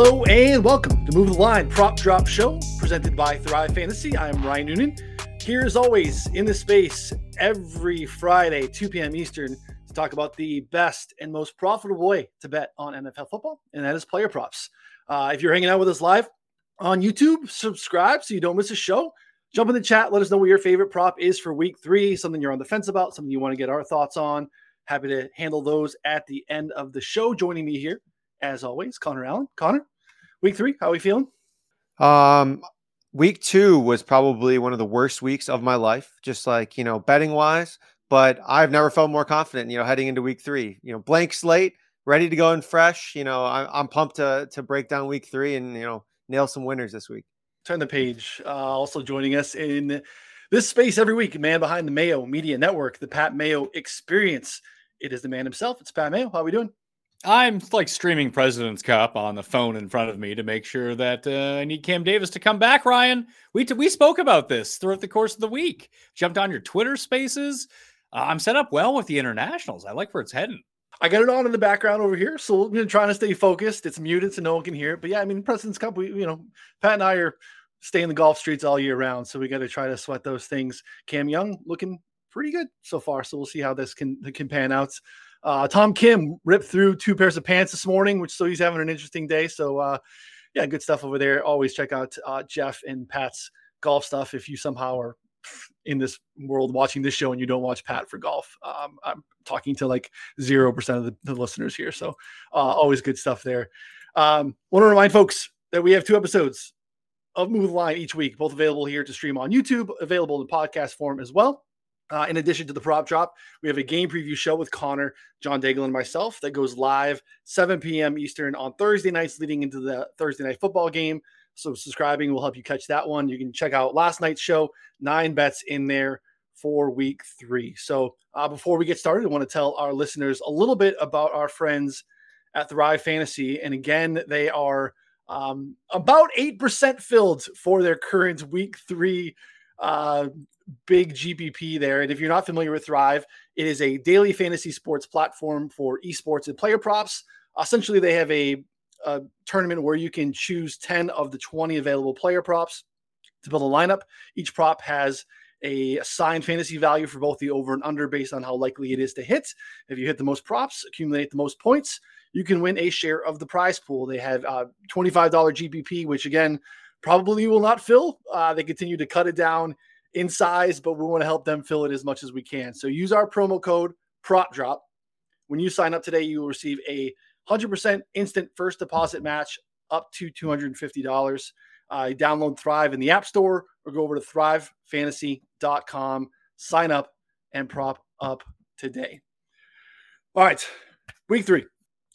Hello and welcome to Move the Line Prop Drop Show presented by Thrive Fantasy. I am Ryan Noonan. Here, as always, in the space every Friday, 2 p.m. Eastern, to talk about the best and most profitable way to bet on NFL football, and that is player props. Uh, if you're hanging out with us live on YouTube, subscribe so you don't miss a show. Jump in the chat. Let us know what your favorite prop is for week three, something you're on the fence about, something you want to get our thoughts on. Happy to handle those at the end of the show. Joining me here as always, Connor Allen. Connor, week three, how are we feeling? Um, week two was probably one of the worst weeks of my life, just like, you know, betting wise. But I've never felt more confident, you know, heading into week three. You know, blank slate, ready to go and fresh. You know, I, am pumped to to break down week three and you know nail some winners this week. Turn the page. Uh, also joining us in this space every week, man behind the Mayo Media Network, the Pat Mayo Experience. It is the man himself. It's Pat Mayo. How are we doing? I'm like streaming President's Cup on the phone in front of me to make sure that uh, I need Cam Davis to come back. Ryan, we t- we spoke about this throughout the course of the week. Jumped on your Twitter Spaces. Uh, I'm set up well with the internationals. I like where it's heading. I got it on in the background over here, so we're trying to stay focused. It's muted so no one can hear it. But yeah, I mean, President's Cup. We, you know, Pat and I are staying the golf streets all year round, so we got to try to sweat those things. Cam Young looking pretty good so far, so we'll see how this can can pan out. Uh, Tom Kim ripped through two pairs of pants this morning, which so he's having an interesting day. So uh, yeah, good stuff over there. Always check out uh, Jeff and Pat's golf stuff if you somehow are in this world watching this show and you don't watch Pat for golf. Um, I'm talking to like zero percent of the, the, listeners here, so uh, always good stuff there. Um, Want to remind folks that we have two episodes of Move the Line each week, both available here to stream on YouTube, available in podcast form as well. Uh, in addition to the prop drop, we have a game preview show with Connor, John Daigle, and myself that goes live 7 p.m. Eastern on Thursday nights leading into the Thursday night football game. So subscribing will help you catch that one. You can check out last night's show, nine bets in there for week three. So uh, before we get started, I want to tell our listeners a little bit about our friends at Thrive Fantasy. And again, they are um, about 8% filled for their current week three uh, big GPP there. And if you're not familiar with Thrive, it is a daily fantasy sports platform for esports and player props. Essentially, they have a, a tournament where you can choose 10 of the 20 available player props to build a lineup. Each prop has a assigned fantasy value for both the over and under based on how likely it is to hit. If you hit the most props, accumulate the most points, you can win a share of the prize pool. They have uh, $25 GPP, which again, probably will not fill. Uh, they continue to cut it down in size, but we want to help them fill it as much as we can. So use our promo code prop drop. When you sign up today, you will receive a 100% instant first deposit match up to $250. Uh, download Thrive in the App Store or go over to thrivefantasy.com, sign up, and prop up today. All right, week three.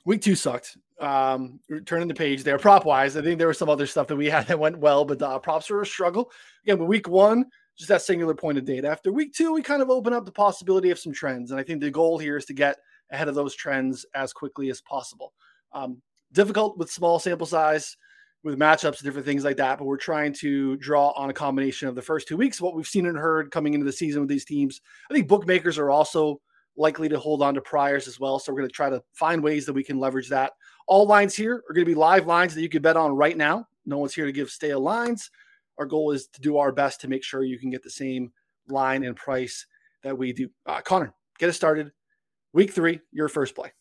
Week two sucked. Um, turning the page there, prop wise. I think there was some other stuff that we had that went well, but uh, props were a struggle. Again, but week one, just that singular point of data. After week two, we kind of open up the possibility of some trends. And I think the goal here is to get ahead of those trends as quickly as possible. Um, difficult with small sample size, with matchups, and different things like that. But we're trying to draw on a combination of the first two weeks, what we've seen and heard coming into the season with these teams. I think bookmakers are also likely to hold on to priors as well. So we're going to try to find ways that we can leverage that. All lines here are going to be live lines that you can bet on right now. No one's here to give stale lines our goal is to do our best to make sure you can get the same line and price that we do. Uh, Connor, get us started. Week three, your first play.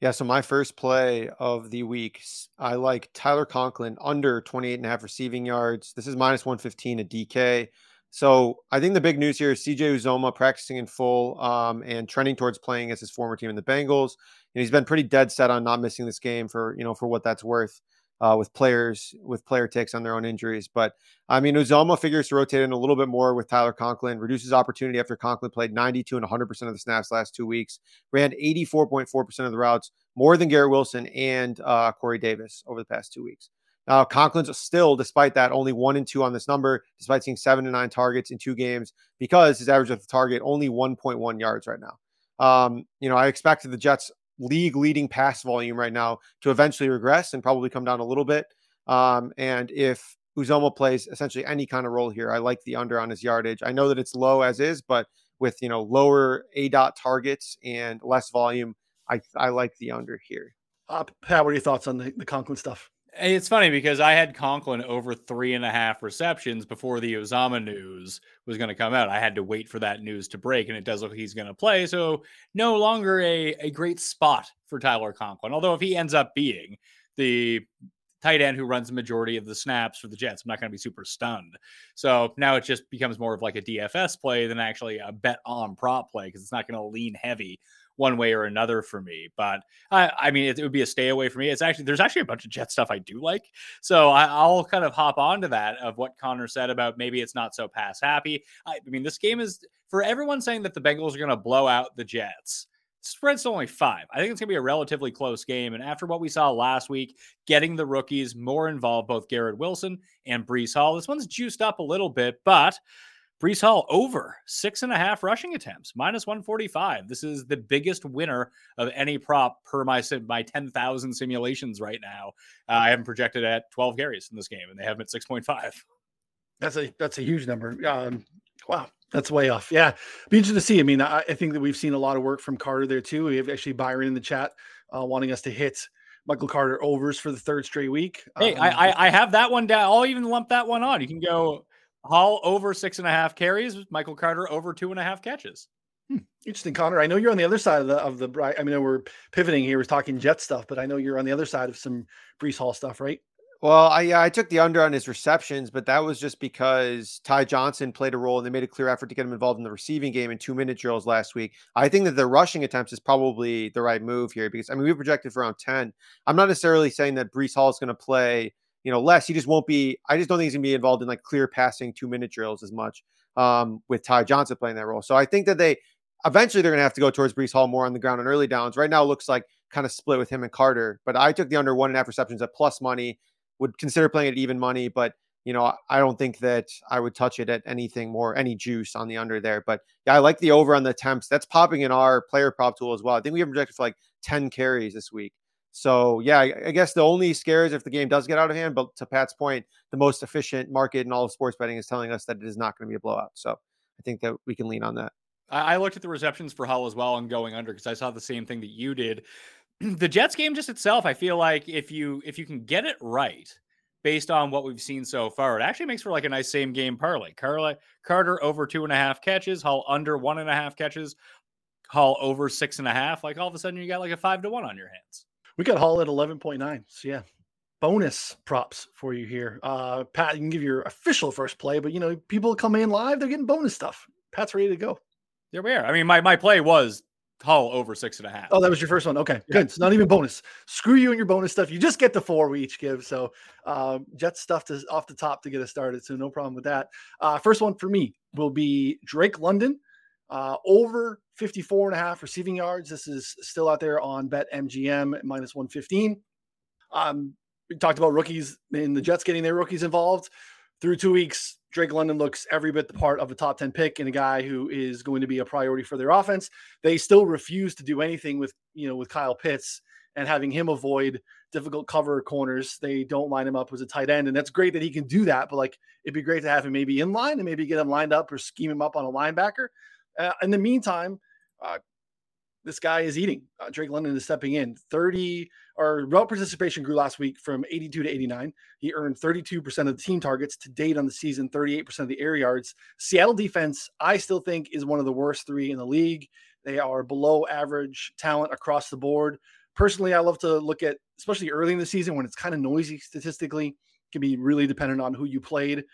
Yeah, so my first play of the week, I like Tyler Conklin under 28 and a half receiving yards. This is minus 115 at DK. So I think the big news here is CJ Uzomah practicing in full um, and trending towards playing as his former team in the Bengals. And he's been pretty dead set on not missing this game for you know for what that's worth uh, with players with player takes on their own injuries. But I mean, Uzomah figures to rotate in a little bit more with Tyler Conklin, reduces opportunity after Conklin played 92 and 100 percent of the snaps last two weeks, ran 84.4 percent of the routes, more than Garrett Wilson and uh, Corey Davis over the past two weeks. Now, Conklin's still, despite that, only one and two on this number, despite seeing seven to nine targets in two games, because his average of the target only 1.1 yards right now. Um, you know, I expected the Jets league leading pass volume right now to eventually regress and probably come down a little bit. Um, and if Uzomah plays essentially any kind of role here, I like the under on his yardage. I know that it's low as is, but with you know lower A dot targets and less volume, I I like the under here. Uh, Pat, what are your thoughts on the, the Conklin stuff? It's funny because I had Conklin over three and a half receptions before the Uzomah news was going to come out. I had to wait for that news to break, and it does look like he's going to play. So no longer a, a great spot for Tyler Conklin. Although if he ends up being the tight end who runs the majority of the snaps for the Jets, I'm not going to be super stunned. So now it just becomes more of like a DFS play than actually a bet on prop play because it's not going to lean heavy one way or another for me. But I, I mean, it, it, would be a stay away for me. It's actually there's actually a bunch of Jet stuff I do like, so I, will kind of hop onto that of what Connor said about maybe it's not so pass happy. I, I mean, this game is for everyone saying that the Bengals are going to blow out the Jets. Spread's only five. I think it's going to be a relatively close game. And after what we saw last week, getting the rookies more involved, both Garrett Wilson and Breece Hall, this one's juiced up a little bit, but Breece Hall over six and a half rushing attempts, minus 145. This is the biggest winner of any prop per my my 10,000 simulations right now. Uh, I haven't projected at 12 carries in this game, and they have him at 6.5. That's a that's a huge number. Um, wow, that's way off. Yeah, be interesting to see. I mean, I, I, think that we've seen a lot of work from Carter there too. We have actually Byron in the chat uh, wanting us to hit Michael Carter overs for the third straight week. Hey, um, I, I have that one down. I'll even lump that one on. You can go Hall over six and a half carries. Michael Carter over two and a half catches. Hmm. Interesting, Connor. I know you're on the other side of the of the. I mean, we're pivoting here. We're talking Jet stuff, but I know you're on the other side of some Breece Hall stuff, right? Well, I yeah, I took the under on his receptions, but that was just because Ty Johnson played a role and they made a clear effort to get him involved in the receiving game in two minute drills last week. I think that the rushing attempts is probably the right move here because I mean we projected for around 10. I'm not necessarily saying that Breece Hall is going to play you know, less. He just won't be. I just don't think he's gonna be involved in like clear passing two minute drills as much um, with Ty Johnson playing that role. So I think that they eventually they're gonna have to go towards Breece Hall more on the ground on early downs. Right now, it looks like kind of split with him and Carter. But I took the under one and a half receptions at plus money. Would consider playing it even money, but you know, I don't think that I would touch it at anything more, any juice on the under there. But yeah, I like the over on the attempts. That's popping in our player prop tool as well. I think we have projected for like 10 carries this week. So yeah, I, guess the only scare is if the game does get out of hand. But to Pat's point, the most efficient market in all of sports betting is telling us that it is not going to be a blowout. So I think that we can lean on that. I looked at the receptions for Hall as well and going under because I saw the same thing that you did. The Jets game just itself, I feel like if you if you can get it right, based on what we've seen so far, it actually makes for like a nice same game parlay. Carla, Carter over two and a half catches, Hall under one and a half catches, Hall over six and a half. Like all of a sudden, you got like a five to one on your hands. We got Hall at 11.9. So, yeah, bonus props for you here. Uh, Pat, you can give your official first play, but you know, people come in live, they're getting bonus stuff. Pat's ready to go. There we are. I mean, my, my play was Hall over six and a half. Oh, that was your first one. Okay, yeah. good. It's not even bonus. Screw you and your bonus stuff. You just get the four we each give. So, um, Jet stuff to, off the top to get us started. So, no problem with that. Uh, first one for me will be Drake London uh, over 54 and a half receiving yards. This is still out there on Bet MGM minus 115. Um, we talked about rookies and the Jets getting their rookies involved. Through two weeks, Drake London looks every bit the part of a top 10 pick and a guy who is going to be a priority for their offense. They still refuse to do anything with, you know, with Kyle Pitts and having him avoid difficult cover corners. They don't line him up as a tight end. And that's great that he can do that. But like, it'd be great to have him maybe in line and maybe get him lined up or scheme him up on a linebacker. Uh, in the meantime, uh, this guy is eating. Uh, Drake London is stepping in. 30 or route participation grew last week from 82 to 89. He earned 32% of the team targets to date on the season, 38% of the air yards. Seattle defense, I still think, is one of the worst three in the league. They are below average talent across the board. Personally, I love to look at, especially early in the season when it's kind of noisy statistically, can be really dependent on who you played.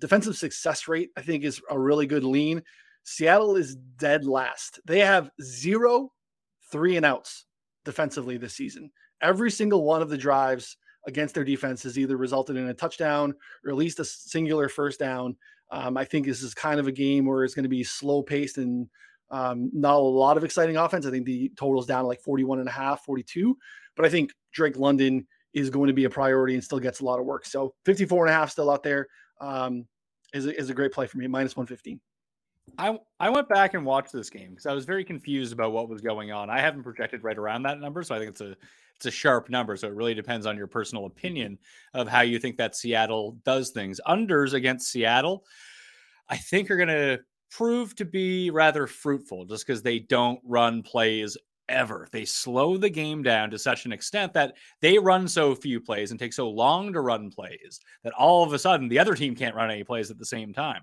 Defensive success rate, I think, is a really good lean. Seattle is dead last. They have zero three and outs defensively this season. Every single one of the drives against their defense has either resulted in a touchdown or at least a singular first down. Um, I think this is kind of a game where it's going to be slow paced and um, not a lot of exciting offense. I think the total's down to like 41 and a half, 42. But I think Drake London is going to be a priority and still gets a lot of work. So 54 and a half still out there um, is a, is a great play for me, minus 115. I I went back and watched this game because I was very confused about what was going on. I haven't projected right around that number, so I think it's a it's a sharp number. So it really depends on your personal opinion of how you think that Seattle does things. Unders against Seattle, I think are going to prove to be rather fruitful just because they don't run plays ever. They slow the game down to such an extent that they run so few plays and take so long to run plays that all of a sudden the other team can't run any plays at the same time.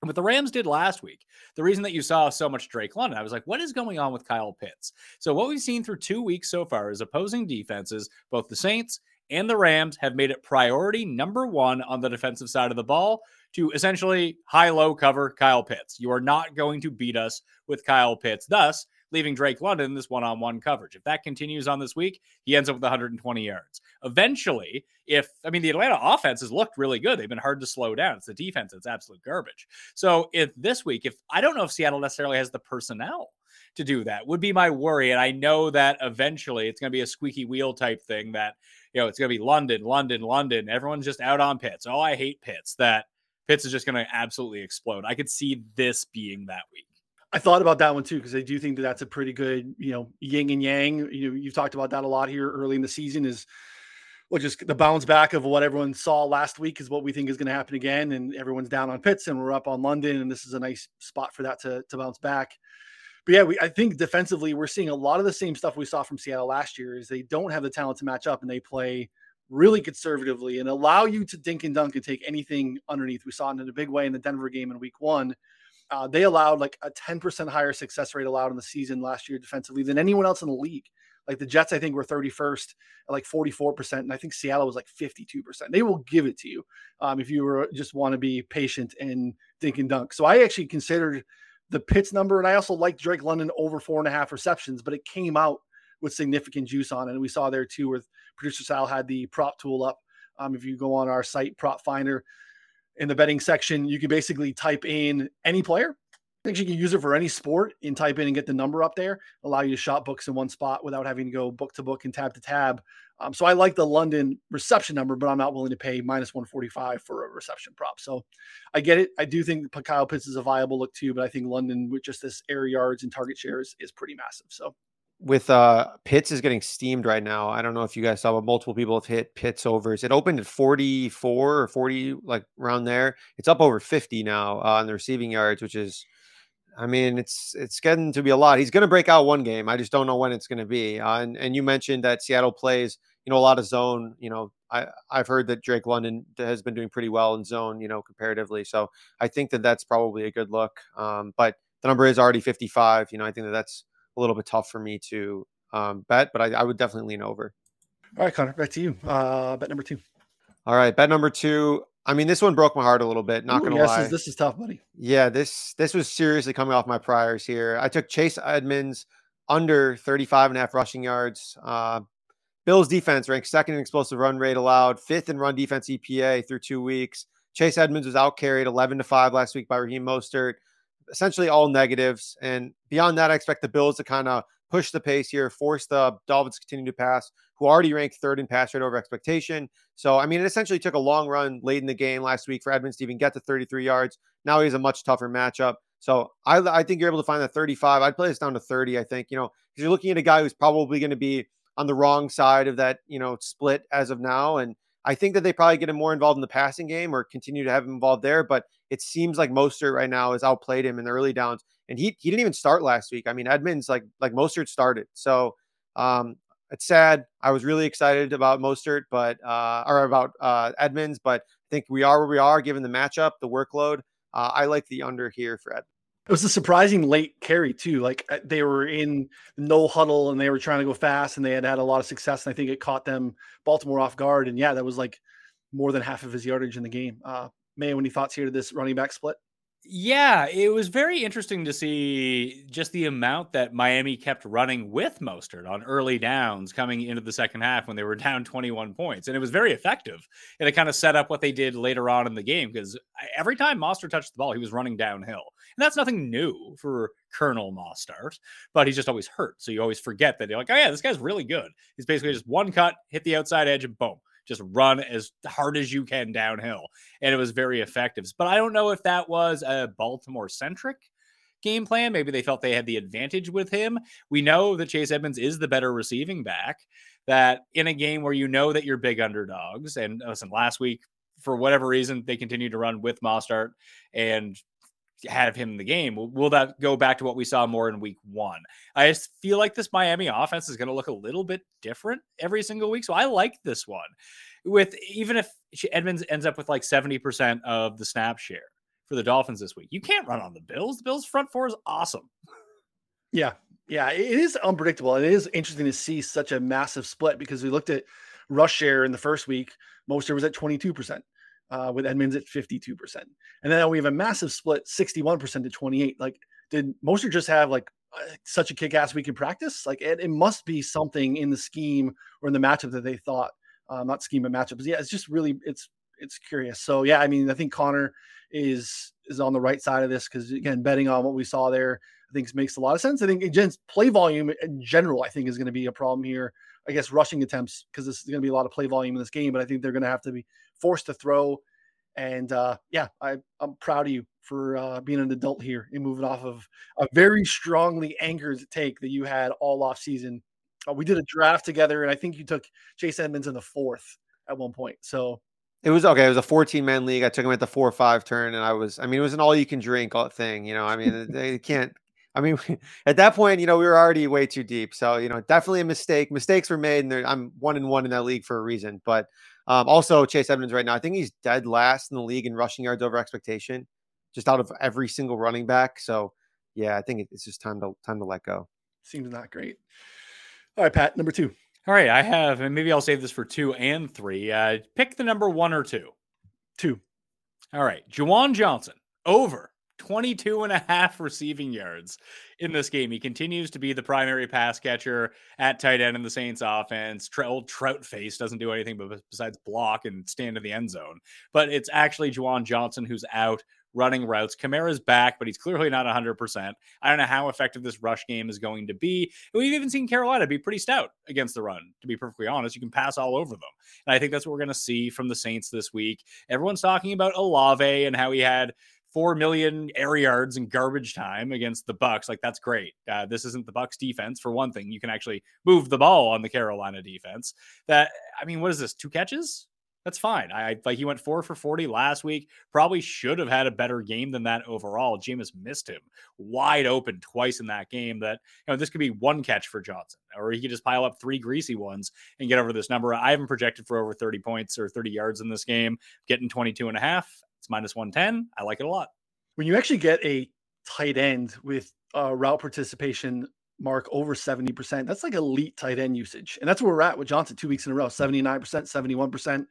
What the Rams did last week, the reason that you saw so much Drake London, I was like, what is going on with Kyle Pitts? So, what we've seen through two weeks so far is opposing defenses, both the Saints and the Rams, have made it priority number one on the defensive side of the ball to essentially high low cover Kyle Pitts. You are not going to beat us with Kyle Pitts. Thus, leaving Drake London this one on one coverage. If that continues on this week, he ends up with 120 yards. Eventually, if I mean, the Atlanta offense has looked really good, they've been hard to slow down. It's the defense that's absolute garbage. So, if this week, if I don't know if Seattle necessarily has the personnel to do that, would be my worry. And I know that eventually it's going to be a squeaky wheel type thing that, you know, it's going to be London, London, London. Everyone's just out on Pitts. Oh, I hate Pitts. That Pitts is just going to absolutely explode. I could see this being that week. I thought about that one too because I do think that that's a pretty good, you know, yin and yang. You know, you've talked about that a lot here early in the season. Is well, just the bounce back of what everyone saw last week is what we think is going to happen again, and everyone's down on Pitts and we're up on London, and this is a nice spot for that to to bounce back. But yeah, we, I think defensively we're seeing a lot of the same stuff we saw from Seattle last year. Is they don't have the talent to match up, and they play really conservatively and allow you to dink and dunk and take anything underneath. We saw it in a big way in the Denver game in Week One uh, they allowed like a 10% higher success rate allowed in the season last year defensively than anyone else in the league. Like the Jets, I think were 31st at like 44%. And I think Seattle was like 52%. They will give it to you um, if you were just want to be patient and dink and dunk. So I actually considered the Pitts number. And I also liked Drake London over four and a half receptions, but it came out with significant juice on it. And we saw there too, where producer Sal had the prop tool up. Um, if you go on our site, Prop Finder, in the betting section, you can basically type in any player. I think you can use it for any sport and type in and get the number up there, allow you to shop books in one spot without having to go book to book and tab to tab. Um, so I like the London reception number, but I'm not willing to pay minus 145 for a reception prop. So I get it. I do think Kyle Pitts is a viable look too, but I think London with just this air yards and target shares is pretty massive. So with uh Pitts is getting steamed right now. I don't know if you guys saw, but multiple people have hit Pitts overs. It opened at 44 or 40, like around there. It's up over 50 now uh, on the receiving yards, which is, I mean, it's it's getting to be a lot. He's going to break out one game. I just don't know when it's going to be. Uh, and and you mentioned that Seattle plays, you know, a lot of zone. You know, I I've heard that Drake London has been doing pretty well in zone, you know, comparatively. So I think that that's probably a good look. Um, but the number is already 55. You know, I think that that's a little bit tough for me to um, bet, but I, I, would definitely lean over. All right, Connor, back to you. Uh, bet number two. All right, bet number two. I mean, this one broke my heart a little bit. Not Ooh, gonna yes, lie. This is tough, buddy. Yeah, this this was seriously coming off my priors here. I took Chase Edmonds under 35 and a half rushing yards. Uh, Bills defense ranked second in explosive run rate allowed, fifth in run defense EPA through two weeks. Chase Edmonds was out carried 11 to 5 last week by Raheem Mostert essentially all negatives. And beyond that, I expect the Bills to kind of push the pace here, force the Dolphins to continue to pass, who already ranked third in pass rate over expectation. So, I mean, it essentially took a long run late in the game last week for Edmonds to even get to 33 yards. Now he's a much tougher matchup. So I, I think you're able to find that 35. I'd play this down to 30, I think, you know, because you're looking at a guy who's probably going to be on the wrong side of that, you know, split as of now. And I think that they probably get him more involved in the passing game or continue to have him involved there. But it seems like Mostert right now has outplayed him in the early downs, and he he didn't even start last week. I mean, Edmonds like like Mostert started, so um, it's sad. I was really excited about Mostert, but uh, or about uh, Edmonds, but I think we are where we are given the matchup, the workload. Uh, I like the under here for Ed. It was a surprising late carry too. Like uh, they were in no huddle and they were trying to go fast and they had had a lot of success. And I think it caught them Baltimore off guard. And yeah, that was like more than half of his yardage in the game. Uh, May, any thoughts here to this running back split? Yeah, it was very interesting to see just the amount that Miami kept running with Mostert on early downs coming into the second half when they were down 21 points. And it was very effective. And it kind of set up what they did later on in the game because every time Mostert touched the ball, he was running downhill. And that's nothing new for Colonel Mostert, but he's just always hurt. So you always forget that you're like, oh, yeah, this guy's really good. He's basically just one cut, hit the outside edge, and boom just run as hard as you can downhill. And it was very effective. But I don't know if that was a Baltimore centric game plan. Maybe they felt they had the advantage with him. We know that Chase Edmonds is the better receiving back. That in a game where you know that you're big underdogs, and listen, last week, for whatever reason, they continued to run with Mostert and have him in the game. Will, that go back to what we saw more in week one? I just feel like this Miami offense is going to look a little bit different every single week. So I like this one. With even if Edmonds ends up with like 70% of the snap share for the Dolphins this week, you can't run on the Bills. The Bills front four is awesome. Yeah. Yeah. It is unpredictable. And It is interesting to see such a massive split because we looked at rush share in the first week. Mostert was at 22% uh, with Edmonds at 52%. And then we have a massive split 61% to 28. Like, did Mostert just have like uh, such a kick ass week in practice? Like, it, it, must be something in the scheme or in the matchup that they thought, uh, not scheme, but matchup. Yeah, it's just really, it's, it's curious. So yeah, I mean, I think Connor is is on the right side of this because again, betting on what we saw there, I think makes a lot of sense. I think again, play volume in general, I think is going to be a problem here. I guess rushing attempts because this is going to be a lot of play volume in this game, but I think they're going to have to be forced to throw. And uh, yeah, I, I'm proud of you for uh, being an adult here and moving off of a very strongly anchored take that you had all off season. Uh, we did a draft together, and I think you took Chase Edmonds in the fourth at one point. So it was okay. It was a 14 man league. I took him at the four or five turn, and I was, I mean, it was an all you can drink thing. You know, I mean, they can't I mean, at that point, you know, we were already way too deep. So, you know, definitely a mistake. Mistakes were made, and I'm one and one in that league for a reason. But um, also, Chase Edmonds right now, I think he's dead last in the league in rushing yards over expectation, just out of every single running back. So, yeah, I think it's just time to time to let go. Seems not great. All right, Pat, number two. All right, I have, and maybe I'll save this for two and three. Uh, pick the number one or two. Two. All right, Juwan Johnson over 22 and a half receiving yards in this game. He continues to be the primary pass catcher at tight end in the Saints offense. old Trout face doesn't do anything but besides block and stand in the end zone. But it's actually Juwan Johnson who's out running routes. Kamara's back, but he's clearly not 100%. I don't know how effective this rush game is going to be. We've even seen Carolina be pretty stout against the run, to be perfectly honest. You can pass all over them. And I think that's what we're going to see from the Saints this week. Everyone's talking about Olave and how he had four million air yards in garbage time against the Bucks. Like that's great. Uh, this isn't the Bucks defense for one thing. You can actually move the ball on the Carolina defense. That I mean, what is this? Two catches? That's fine. I like he went four for 40 last week. Probably should have had a better game than that overall. Jameis missed him wide open twice in that game. That you know, this could be one catch for Johnson, or he could just pile up three greasy ones and get over this number. I haven't projected for over 30 points or 30 yards in this game, getting 22 and a half. It's minus 110. I like it a lot. When you actually get a tight end with a route participation mark over 70%, that's like elite tight end usage. And that's where we're at with Johnson two weeks in a row 79%, 71%.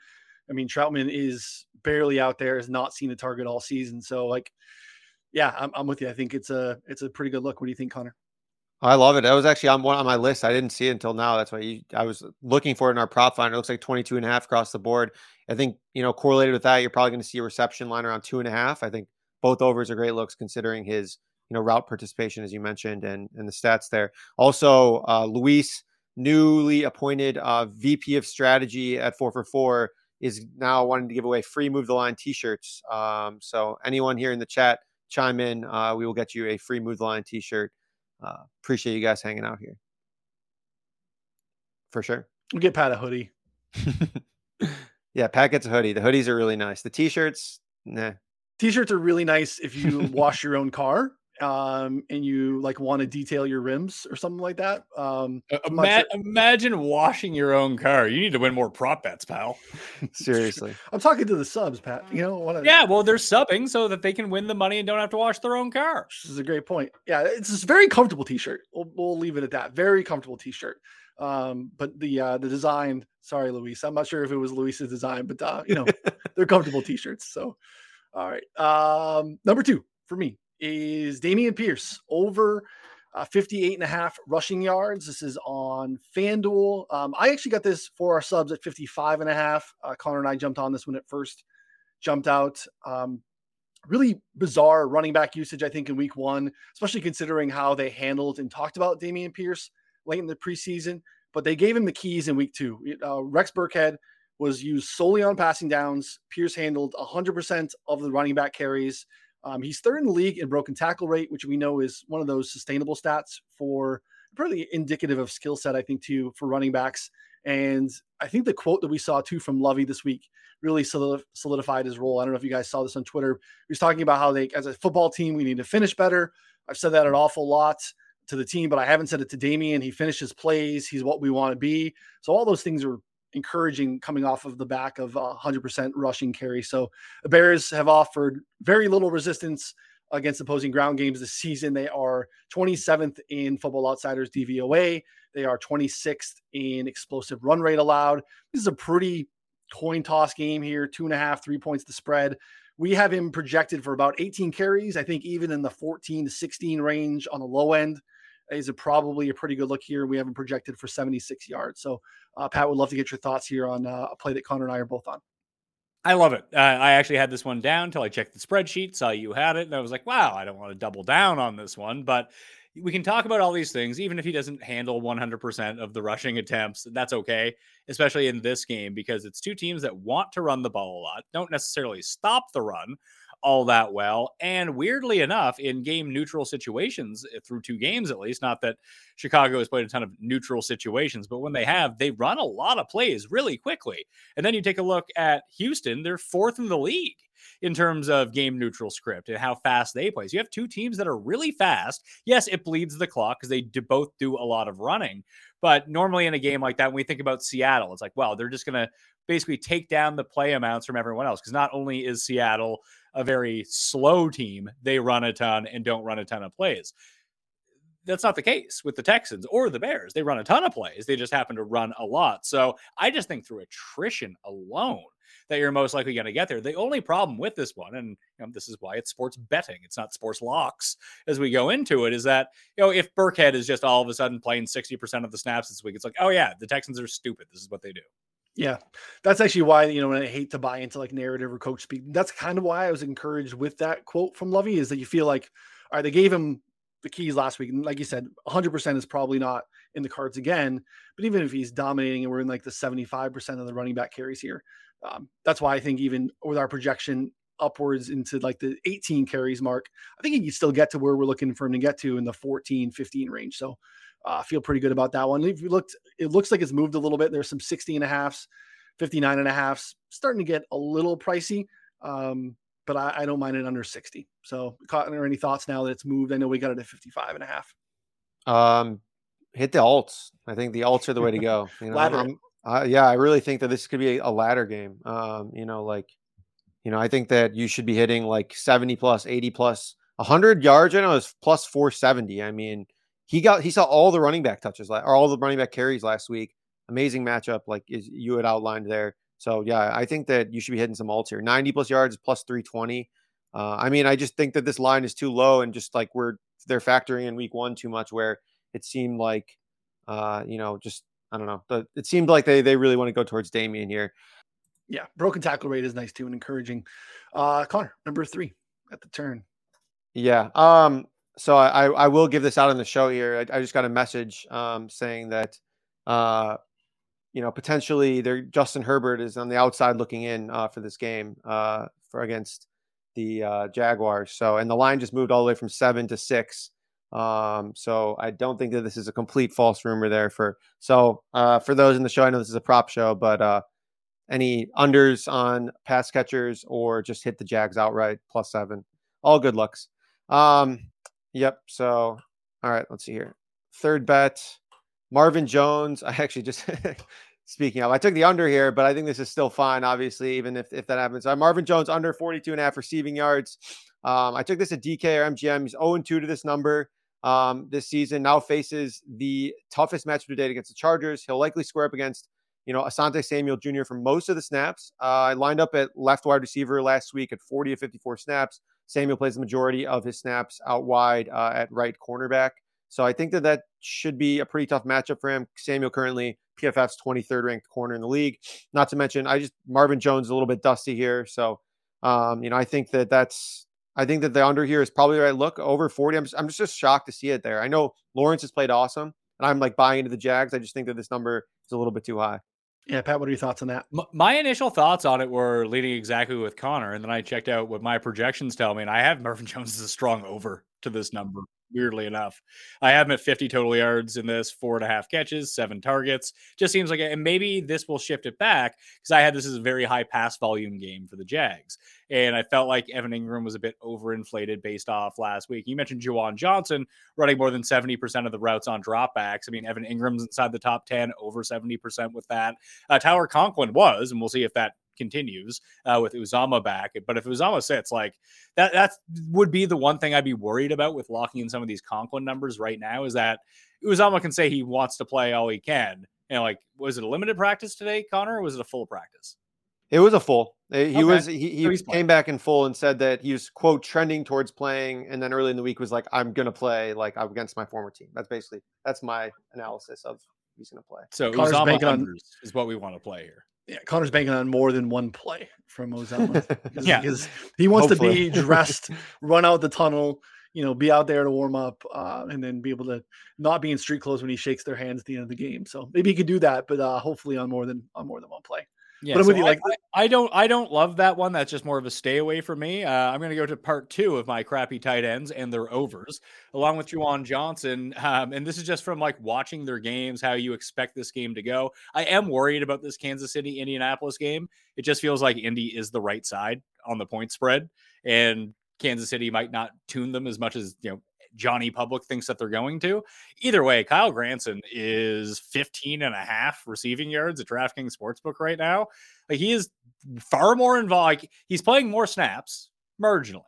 I mean, Trautman is barely out there, has not seen a target all season. So, like, yeah, I'm, I'm with you. I think it's a it's a pretty good look. What do you think, Connor? I love it. That was actually on one on my list. I didn't see it until now. That's why you, I was looking for it in our prop finder. It looks like 22 and a half across the board. I think, you know, correlated with that, you're probably going to see a reception line around two and a half. I think both overs are great looks considering his, you know, route participation, as you mentioned, and, and the stats there. Also, uh, Luis, newly appointed uh, VP of strategy at four for four, is now wanting to give away free move the line t-shirts. Um, so anyone here in the chat, chime in. Uh, we will get you a free move the line t-shirt. Uh, appreciate you guys hanging out here. For sure. We'll get Pat a hoodie. yeah, Pat gets a hoodie. The hoodies are really nice. The t-shirts, nah. T-shirts are really nice if you wash your own car um, and you like want to detail your rims or something like that. Um, Ima- sure. Imagine washing your own car. You need to win more prop bets, pal. Seriously, I'm talking to the subs, Pat. You know, wanna... yeah. Well, they're subbing so that they can win the money and don't have to wash their own car. This is a great point. Yeah, it's a very comfortable T-shirt. We'll, we'll leave it at that. Very comfortable T-shirt. Um, but the uh, the design, sorry, Luis, I'm not sure if it was Luis's design, but uh, you know, they're comfortable T-shirts. So, all right. Um, number two for me, is Dameon Pierce over uh, 58 and a half rushing yards. This is on FanDuel. Um, I actually got this for our subs at 55 and a half. Uh, Connor and I jumped on this when it first jumped out. Um, really bizarre running back usage, I think, in week one, especially considering how they handled and talked about Dameon Pierce late in the preseason. But they gave him the keys in week two. Uh, Rex Burkhead was used solely on passing downs. Pierce handled 100% of the running back carries. Um, he's third in the league in broken tackle rate, which we know is one of those sustainable stats for pretty indicative of skill set, I think, too, for running backs. And I think the quote that we saw too from Lovie this week really solidified his role. I don't know if you guys saw this on Twitter. He was talking about how they, as a football team, we need to finish better. I've said that an awful lot to the team, but I haven't said it to Dameon. He finishes plays. He's what we want to be. So all those things are encouraging coming off of the back of 100% rushing carry. So the Bears have offered very little resistance against opposing ground games this season. They are 27th in Football Outsiders DVOA. They are 26th in explosive run rate allowed. This is a pretty coin toss game here. Two and a half, three points to spread. We have him projected for about 18 carries. I think even in the 14 to 16 range on the low end is a probably a pretty good look here. We have him projected for 76 yards. So, uh, Pat, would love to get your thoughts here on uh, a play that Connor and I are both on. I love it. Uh, I actually had this one down until I checked the spreadsheet, saw you had it, and I was like, wow, I don't want to double down on this one. But we can talk about all these things, even if he doesn't handle 100% of the rushing attempts. That's okay, especially in this game, because it's two teams that want to run the ball a lot, don't necessarily stop the run all that well. And weirdly enough, in game neutral situations, eh, through two games at least, not that Chicago has played a ton of neutral situations, but when they have, they run a lot of plays really quickly. And then you take a look at Houston, they're fourth in the league in terms of game neutral script and how fast they play. So you have two teams that are really fast. Yes, it bleeds the clock because they do both do a lot of running. But normally in a game like that, when we think about Seattle, it's like, well, they're just going to basically take down the play amounts from everyone else. Because not only is Seattle a very slow team, they run a ton and don't run a ton of plays. That's not the case with the Texans or the Bears. They run a ton of plays. They just happen to run a lot. So I just think through attrition alone, that you're most likely going to get there. The only problem with this one, and you know, this is why it's sports betting, it's not sports locks as we go into it, is that, you know, if Burkhead is just all of a sudden playing 60% of the snaps this week, it's like, oh, yeah, the Texans are stupid. This is what they do. Yeah, that's actually why you know, when I hate to buy into like narrative or coach speak. That's kind of why I was encouraged with that quote from Lovie is that you feel like, all right, they gave him the keys last week, and like you said, 100 percent is probably not in the cards again. But even if he's dominating and we're in like the 75 percent of the running back carries here, um, that's why I think even with our projection upwards into like the 18 carries mark, I think he can still get to where we're looking for him to get to in the 14, 15 range. So I uh, feel pretty good about that one. If you looked, it looks like it's moved a little bit. There's some 60 and a halfs, 59 and a halfs, starting to get a little pricey. Um, but I, I, don't mind it under 60. So, Connor any thoughts now that it's moved? I know we got it at 55 and a half. Um, hit the alts. I think the alts are the way to go. You know, uh, yeah, I really think that this could be a, a ladder game. Um, you know, like, you know, I think that you should be hitting like 70 plus, 80 plus, 100 yards. I know is plus 470. I mean, he got he saw all the running back touches or all the running back carries last week. Amazing matchup, like is you had outlined there. So yeah, I think that you should be hitting some alts here. 90 plus yards plus 320. Uh, I mean, I just think that this line is too low, and just like we're they're factoring in week one too much, where it seemed like, uh, you know, just I don't know. But it seemed like they they really want to go towards Dameon here. Yeah, broken tackle rate is nice too and encouraging. Uh Connor, number three at the turn. Yeah. Um, so I I will give this out on the show here. I, I just got a message um saying that uh you know potentially there Justin Herbert is on the outside looking in uh for this game uh for against the uh Jaguars. So and the line just moved all the way from seven to six. Um, so I don't think that this is a complete false rumor there for so uh for those in the show, I know this is a prop show, but uh any unders on pass catchers or just hit the Jags outright plus seven. All good looks. Um, yep. So all right, let's see here. Third bet, Marvin Jones. I actually just speaking of, I took the under here, but I think this is still fine, obviously, even if, if that happens. Uh, Marvin Jones under 42 and a half receiving yards. Um, I took this at DK or MGM. He's 0 2 to this number um, this season. Now faces the toughest matchup to date against the Chargers. He'll likely square up against, you know, Asante Samuel Jr. for most of the snaps. Uh, I lined up at left wide receiver last week at 40 to 54 snaps. Samuel plays the majority of his snaps out wide uh, at right cornerback. So I think that that should be a pretty tough matchup for him. Samuel currently PFF's 23rd ranked corner in the league. Not to mention, I just Marvin Jones a little bit dusty here. So, um, you know, I think that that's I think that the under here is probably the right look over 40. I'm just, I'm just shocked to see it there. I know Lawrence has played awesome, and I'm like buying into the Jags. I just think that this number is a little bit too high. Yeah, Pat, what are your thoughts on that? My initial thoughts on it were leading exactly with Connor, and then I checked out what my projections tell me, and I have Marvin Jones as a strong over to this number. Weirdly enough. I have him at 50 total yards in this, four and a half catches, seven targets. Just seems like, and maybe this will shift it back because I had this as a very high pass volume game for the Jags. And I felt like Evan Engram was a bit overinflated based off last week. You mentioned Juwan Johnson running more than 70% of the routes on dropbacks. I mean, Evan Engram's inside the top 10, over 70% with that. Uh, Tyler Conklin was, and we'll see if that continues uh, with Uzomah back. But if Uzomah sits, like that, that would be the one thing I'd be worried about with locking in some of these Conklin numbers right now is that Uzomah can say he wants to play all he can. And like, was it a limited practice today, Connor, or was it a full practice? It was a full. He okay. was he, he so came back in full and said that he was quote trending towards playing, and then early in the week was like, "I'm gonna play like against my former team." That's basically that's my analysis of he's gonna play. So Uzomah on, is what we want to play here yeah, Connor's banking on more than one play from Uzomah. yeah, because he wants Hopefully. to be dressed, run out the tunnel, you know, be out there to warm up, uh, and then be able to not be in street clothes when he shakes their hands at the end of the game. So maybe he could do that, but uh, hopefully on more than on more than one play. Yeah, but I'm so with you. Like, I, I, don't, I don't love that one. That's just more of a stay away for me. Uh, I'm going to go to part two of my crappy tight ends and their overs, along with Juwan Johnson. Um, and this is just from like watching their games, how you expect this game to go. I am worried about this Kansas City Indianapolis game. It just feels like Indy is the right side on the point spread, and Kansas City might not tune them as much as you know Johnny Public thinks that they're going to. Either way, Kylen Granson is 15 and a half receiving yards at DraftKings Sportsbook right now. Like he is far more involved. Like he's playing more snaps marginally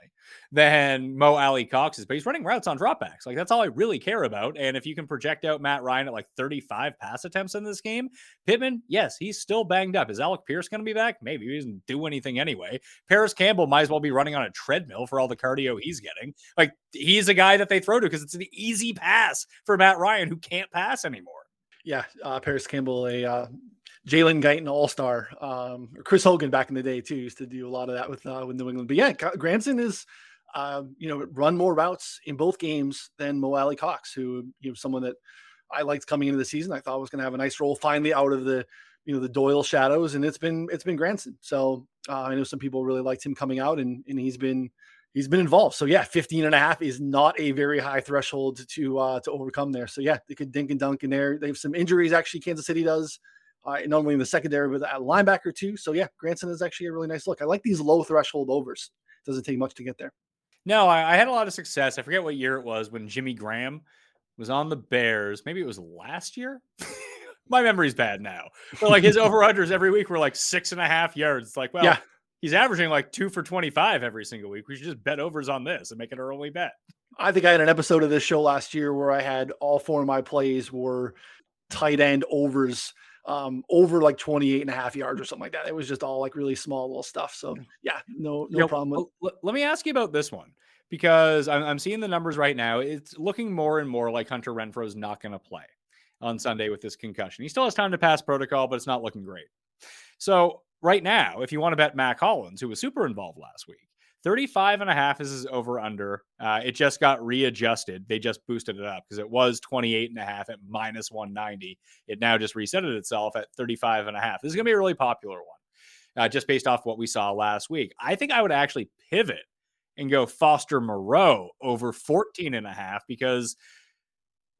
than Mo Alie-Cox is, but he's running routes on dropbacks. Like that's all I really care about. And if you can project out Matt Ryan at like 35 pass attempts in this game, Pittman, yes, he's still banged up. Is Alec Pierce going to be back? Maybe he doesn't do anything anyway. Parris Campbell might as well be running on a treadmill for all the cardio he's getting. Like he's a guy that they throw to because it's an easy pass for Matt Ryan who can't pass anymore. Yeah, uh, Parris Campbell, a uh, Jalen Guyton All Star, um, Chris Hogan back in the day too used to do a lot of that with uh, with New England. But yeah, Granson is uh, you know, run more routes in both games than Mo Alie-Cox, who you know someone that I liked coming into the season. I thought was going to have a nice role finally out of the you know the Doyle shadows, and it's been it's been Granson. So uh, I know some people really liked him coming out, and and he's been he's been involved. So yeah, 15 and a half is not a very high threshold to uh, to overcome there. So yeah, they could dink and dunk in there. They have some injuries actually. Kansas City does. Uh, not only in the secondary, but at linebacker too. So yeah, Granson is actually a really nice look. I like these low threshold overs. Doesn't take much to get there. No, I, I, had a lot of success. I forget what year it was when Jimmy Graham was on the Bears. Maybe it was last year. My memory's bad now. But like his over unders every week were like six and a half yards. It's like, well, yeah. he's averaging like two for 25 every single week. We should just bet overs on this and make it our only bet. I think I had an episode of this show last year where I had all four of my plays were tight end overs um, over like 28 and a half yards or something like that. It was just all like really small little stuff. So yeah, no, no problem. With- let me ask you about this one because I'm, I'm seeing the numbers right now. It's looking more and more like Hunter Renfrow's not going to play on Sunday with this concussion. He still has time to pass protocol, but it's not looking great. So right now, if you want to bet Mac Hollins, who was super involved last week, 35 and a half is his over under. Uh, it just got readjusted. They just boosted it up because it was 28 and a half at minus 190. It now just resetted itself at 35 and a half. This is going to be a really popular one, uh, just based off what we saw last week. I think I would actually pivot and go Foster Moreau over 14 and a half because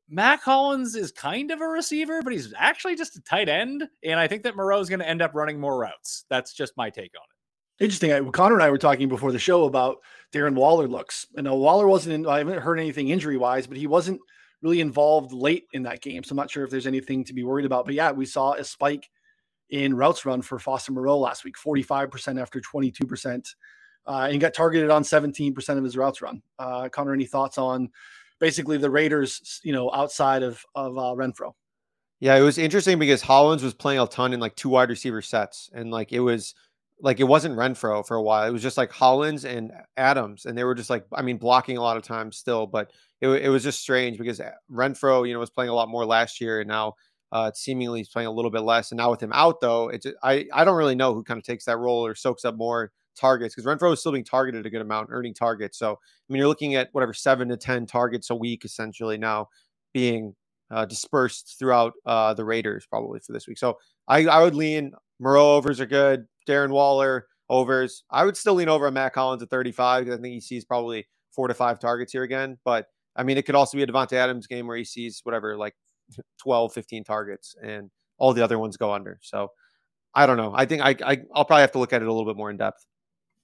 Mack Hollins is kind of a receiver, but he's actually just a tight end. And I think that Moreau is going to end up running more routes. That's just my take on it. Interesting. I, Connor and I were talking before the show about Darren Waller looks. And know Waller wasn't in, I haven't heard anything injury wise, but he wasn't really involved late in that game. So I'm not sure if there's anything to be worried about. But yeah, we saw a spike in routes run for Foster Moreau last week 45% after 22%. Uh, and got targeted on 17% of his routes run. Uh, Connor, any thoughts on basically the Raiders, you know, outside of, of uh, Renfrow? Yeah, it was interesting because Hollins was playing a ton in like two wide receiver sets. And like it was, like it wasn't Renfrow for a while. It was just like Hollins and Adams, and they were just like, I mean, blocking a lot of times still, but it, it was just strange because Renfrow you know, was playing a lot more last year, and now uh, seemingly he's playing a little bit less. And now with him out, though, it's I I don't really know who kind of takes that role or soaks up more targets because Renfrow is still being targeted a good amount, earning targets. So I mean, you're looking at whatever seven to ten targets a week essentially now being uh, dispersed throughout uh, the Raiders probably for this week. So I I would lean Moreau overs are good. Darren Waller overs. I would still lean over on Mack Hollins at 35 because I think he sees probably four to five targets here again. But I mean, it could also be a Davante Adams game where he sees whatever, like 12, 15 targets, and all the other ones go under. So I don't know. I think I, I I'll probably have to look at it a little bit more in depth.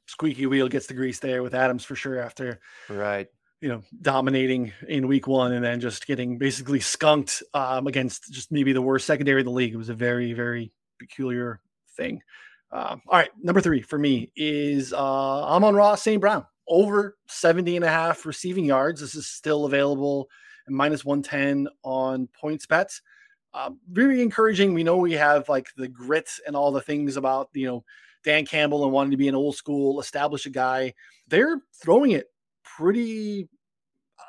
Squeaky wheel gets the grease there with Adams for sure after right you know, dominating in week one and then just getting basically skunked um, against just maybe the worst secondary in the league. It was a very, very peculiar thing. Uh, all right, number three for me is uh, Amon-Ra St. Brown over 70 and a half receiving yards. This is still available at minus 110 on points bets. Uh, very encouraging. We know we have like the grit and all the things about, you know, Dan Campbell and wanting to be an old school, establish a guy. They're throwing it pretty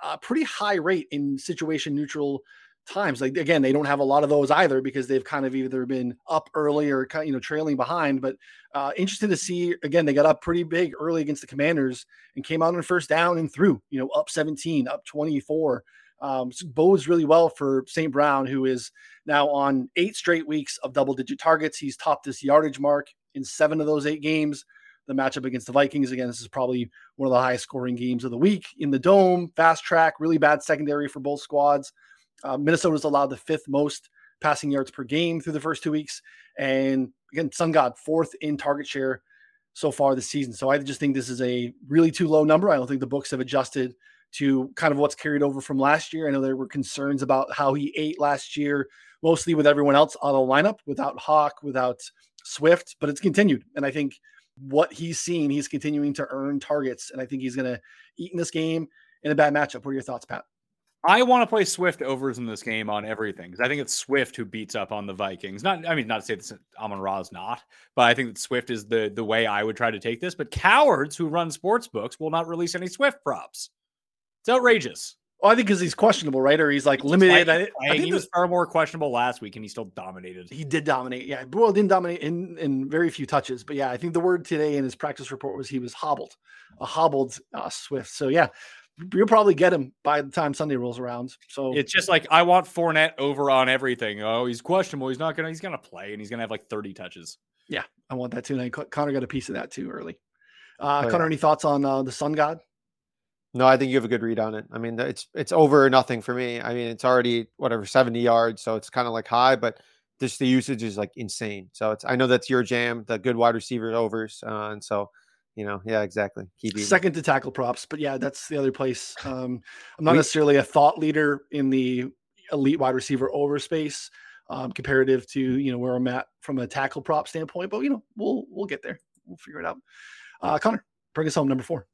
uh, pretty high rate in situation neutral times. Like again, they don't have a lot of those either because they've kind of either been up early or kind of you know trailing behind. But uh, interesting to see again, they got up pretty big early against the Commanders and came out on first down and threw. You know, up 17, up 24. Um, so bodes really well for St. Brown, who is now on eight straight weeks of double digit targets. He's topped this yardage mark in seven of those eight games the matchup against the Vikings. Again, this is probably one of the highest scoring games of the week in the dome. Fast track, really bad secondary for both squads. Uh, Minnesota's allowed the fifth most passing yards per game through the first two weeks. And again, Sun God, fourth in target share so far this season. So I just think this is a really too low number. I don't think the books have adjusted to kind of what's carried over from last year. I know there were concerns about how he ate last year, mostly with everyone else on the lineup, without Hock, without Swift, but it's continued. And I think what he's seen, he's continuing to earn targets, and I think he's going to eat in this game in a bad matchup. What are your thoughts, Pat? I want to play Swift overs in this game on everything because I think it's Swift who beats up on the Vikings. Not, I mean, not to say that Amon Ra is not, but I think that Swift is the the way I would try to take this. But cowards who run sports books will not release any Swift props. It's outrageous. Well, I think because he's questionable, right? Or he's like limited. I, I think he was far more questionable last week, and he still dominated. He did dominate. Yeah, Burrow didn't dominate in in very few touches, but yeah, I think the word today in his practice report was he was hobbled, a hobbled uh, Swift. So yeah, you'll probably get him by the time Sunday rolls around. So it's just like I want Fournette over on everything. Oh, he's questionable. He's not gonna. He's gonna play, and he's gonna have like thirty touches. Yeah, I want that too. And Connor got a piece of that too early. Uh, oh, Connor, yeah. any thoughts on uh, the Sun God? No, I think you have a good read on it. I mean, it's it's over nothing for me. I mean, it's already whatever 70 yards, so it's kind of like high, but just the usage is like insane. So it's I know that's your jam, the good wide receiver overs, uh, and so you know, yeah, exactly. Keep second to tackle props, but yeah, that's the other place. Um, I'm not we, necessarily a thought leader in the elite wide receiver over space um, comparative to you know where I'm at from a tackle prop standpoint, but you know we'll we'll get there. We'll figure it out. Uh, Connor, bring us home number four.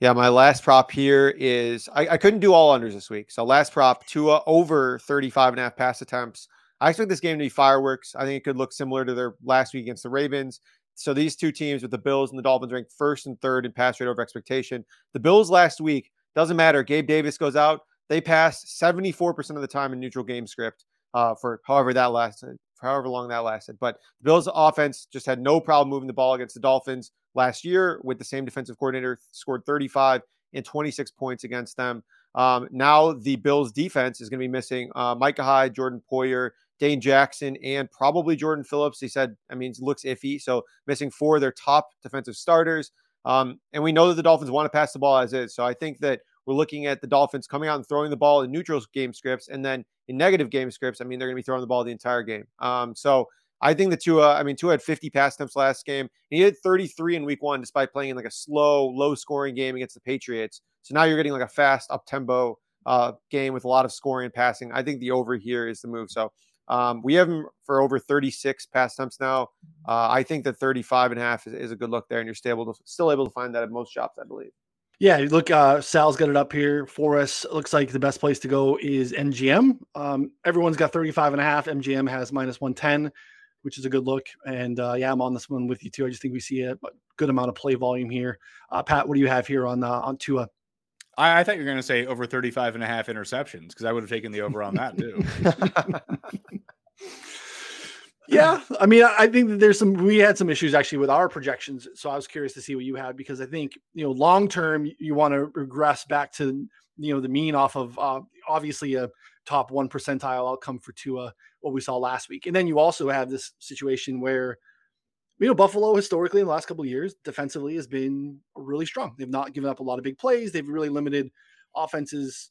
Yeah, my last prop here is I, I, couldn't do all unders this week. So last prop, Tua over 35 and a half pass attempts. I expect this game to be fireworks. I think it could look similar to their last week against the Ravens. So these two teams with the Bills and the Dolphins ranked first and third in pass rate over expectation. The Bills last week, doesn't matter. Gabe Davis goes out. They pass 74% of the time in neutral game script uh, for however that lasted, however long that lasted. But the Bills offense just had no problem moving the ball against the Dolphins last year with the same defensive coordinator, scored 35 and 26 points against them. Um, now the Bills defense is going to be missing uh, Micah Hyde, Jordan Poyer, Dane Jackson, and probably Jordan Phillips. He said, I mean, looks iffy. So missing four of their top defensive starters. Um, and we know that the Dolphins want to pass the ball as is. So I think that we're looking at the Dolphins coming out and throwing the ball in neutral game scripts. And then in negative game scripts, I mean, they're going to be throwing the ball the entire game. Um, so I think the Tua, I mean, Tua had 50 pass attempts last game. He had 33 in week one, despite playing in like a slow, low scoring game against the Patriots. So now you're getting like a fast, up tempo uh, game with a lot of scoring and passing. I think the over here is the move. So um, we have him for over 36 pass attempts now. Uh, I think that 35 and a half is, is, a good look there, and you're still able to still able to find that at most shops, I believe. Yeah, look, uh, Sal's got it up here for us. Looks like the best place to go is MGM. Um, everyone's got 35 and a half. MGM has minus 110 which is a good look. And uh, yeah, I'm on this one with you too. I just think we see a good amount of play volume here. Uh, Pat, what do you have here on uh, on Tua? I, I thought you were going to say over 35 and a half interceptions because I would have taken the over on that too. yeah, I mean, I think that there's some. We had some issues actually with our projections, so I was curious to see what you had because I think you know long term you want to regress back to you know the mean off of uh, obviously a top one percentile outcome for Tua, what we saw last week. And then you also have this situation where, you know, Buffalo historically in the last couple of years defensively has been really strong. They've not given up a lot of big plays. They've really limited offenses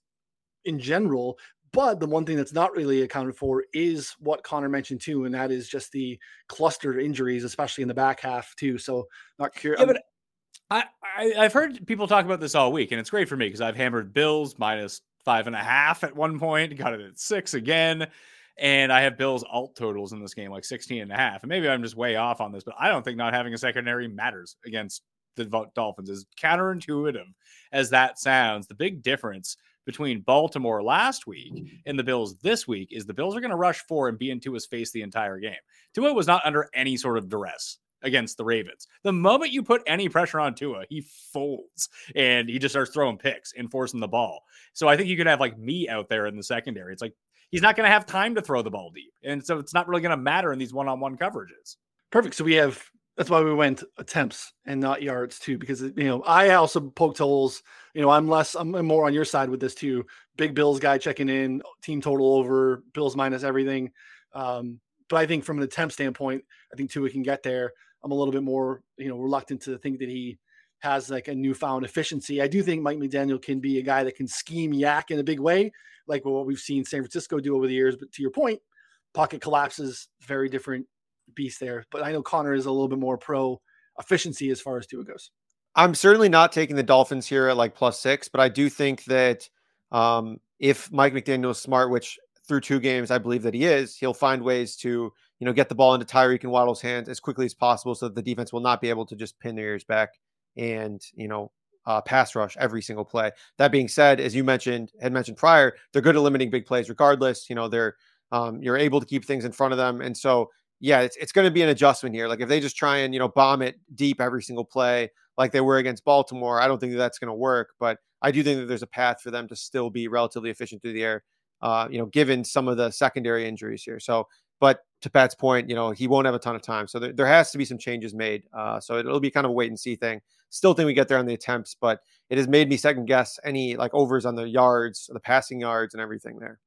in general. But the one thing that's not really accounted for is what Connor mentioned too, and that is just the clustered injuries, especially in the back half too. So not curious. Yeah, but I, I I've heard people talk about this all week, and it's great for me because I've hammered Bills minus five and a half at one point, got it at six again. And I have Bills alt totals in this game, like 16 and a half. And maybe I'm just way off on this, but I don't think not having a secondary matters against the Dolphins. As counterintuitive as that sounds, the big difference between Baltimore last week and the Bills this week is the Bills are going to rush four and be in Tua's face the entire game. Tua was not under any sort of duress against the Ravens. The moment you put any pressure on Tua, he folds and he just starts throwing picks and forcing the ball. So I think you could have like me out there in the secondary. It's like he's not going to have time to throw the ball deep. And so it's not really going to matter in these one on one coverages. Perfect. So we have that's why we went attempts and not yards too, because you know I also poked holes. You know, I'm less, I'm more on your side with this too. Big Bills guy checking in, team total over, Bills minus everything. Um, but I think from an attempt standpoint, I think Tua can get there. I'm a little bit more, you know, reluctant to think that he has like a newfound efficiency. I do think Mike McDaniel can be a guy that can scheme YAC in a big way, like what we've seen San Francisco do over the years. But to your point, pocket collapses, very different beast there. But I know Connor is a little bit more pro efficiency as far as Tua goes. I'm certainly not taking the Dolphins here at like plus six, but I do think that um, if Mike McDaniel is smart, which through two games I believe that he is, he'll find ways to you know get the ball into Tyreek and Waddle's hands as quickly as possible, so that the defense will not be able to just pin their ears back and you know uh, pass rush every single play. That being said, as you mentioned had mentioned prior, they're good at limiting big plays regardless. You know they're um, you're able to keep things in front of them, and so yeah, it's, it's going to be an adjustment here. Like if they just try and, you know, bomb it deep every single play like they were against Baltimore, I don't think that that's going to work. But I do think that there's a path for them to still be relatively efficient through the air, uh, you know, given some of the secondary injuries here. So, but to Pat's point, you know, he won't have a ton of time. So there, there has to be some changes made. Uh, so it'll be kind of a wait and see thing. Still think we get there on the attempts, but it has made me second guess any like overs on the yards, the passing yards, and everything there.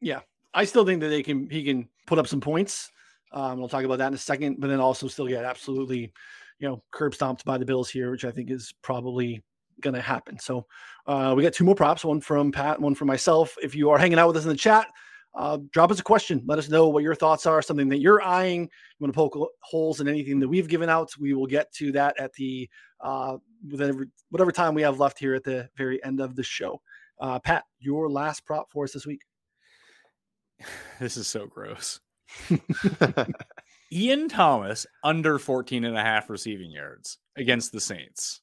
Yeah. I still think that they can, he can put up some points. Um, we'll talk about that in a second, but then also still get absolutely, you know, curb stomped by the Bills here, which I think is probably going to happen. So uh, we got two more props, one from Pat, one from myself. If you are hanging out with us in the chat, uh, drop us a question. Let us know what your thoughts are, something that you're eyeing. You want to poke holes in anything that we've given out. We will get to that at the uh, whatever, whatever time we have left here at the very end of the show. Uh, Pat, your last prop for us this week. This is so gross. Ian Thomas under 14 and a half receiving yards against the Saints.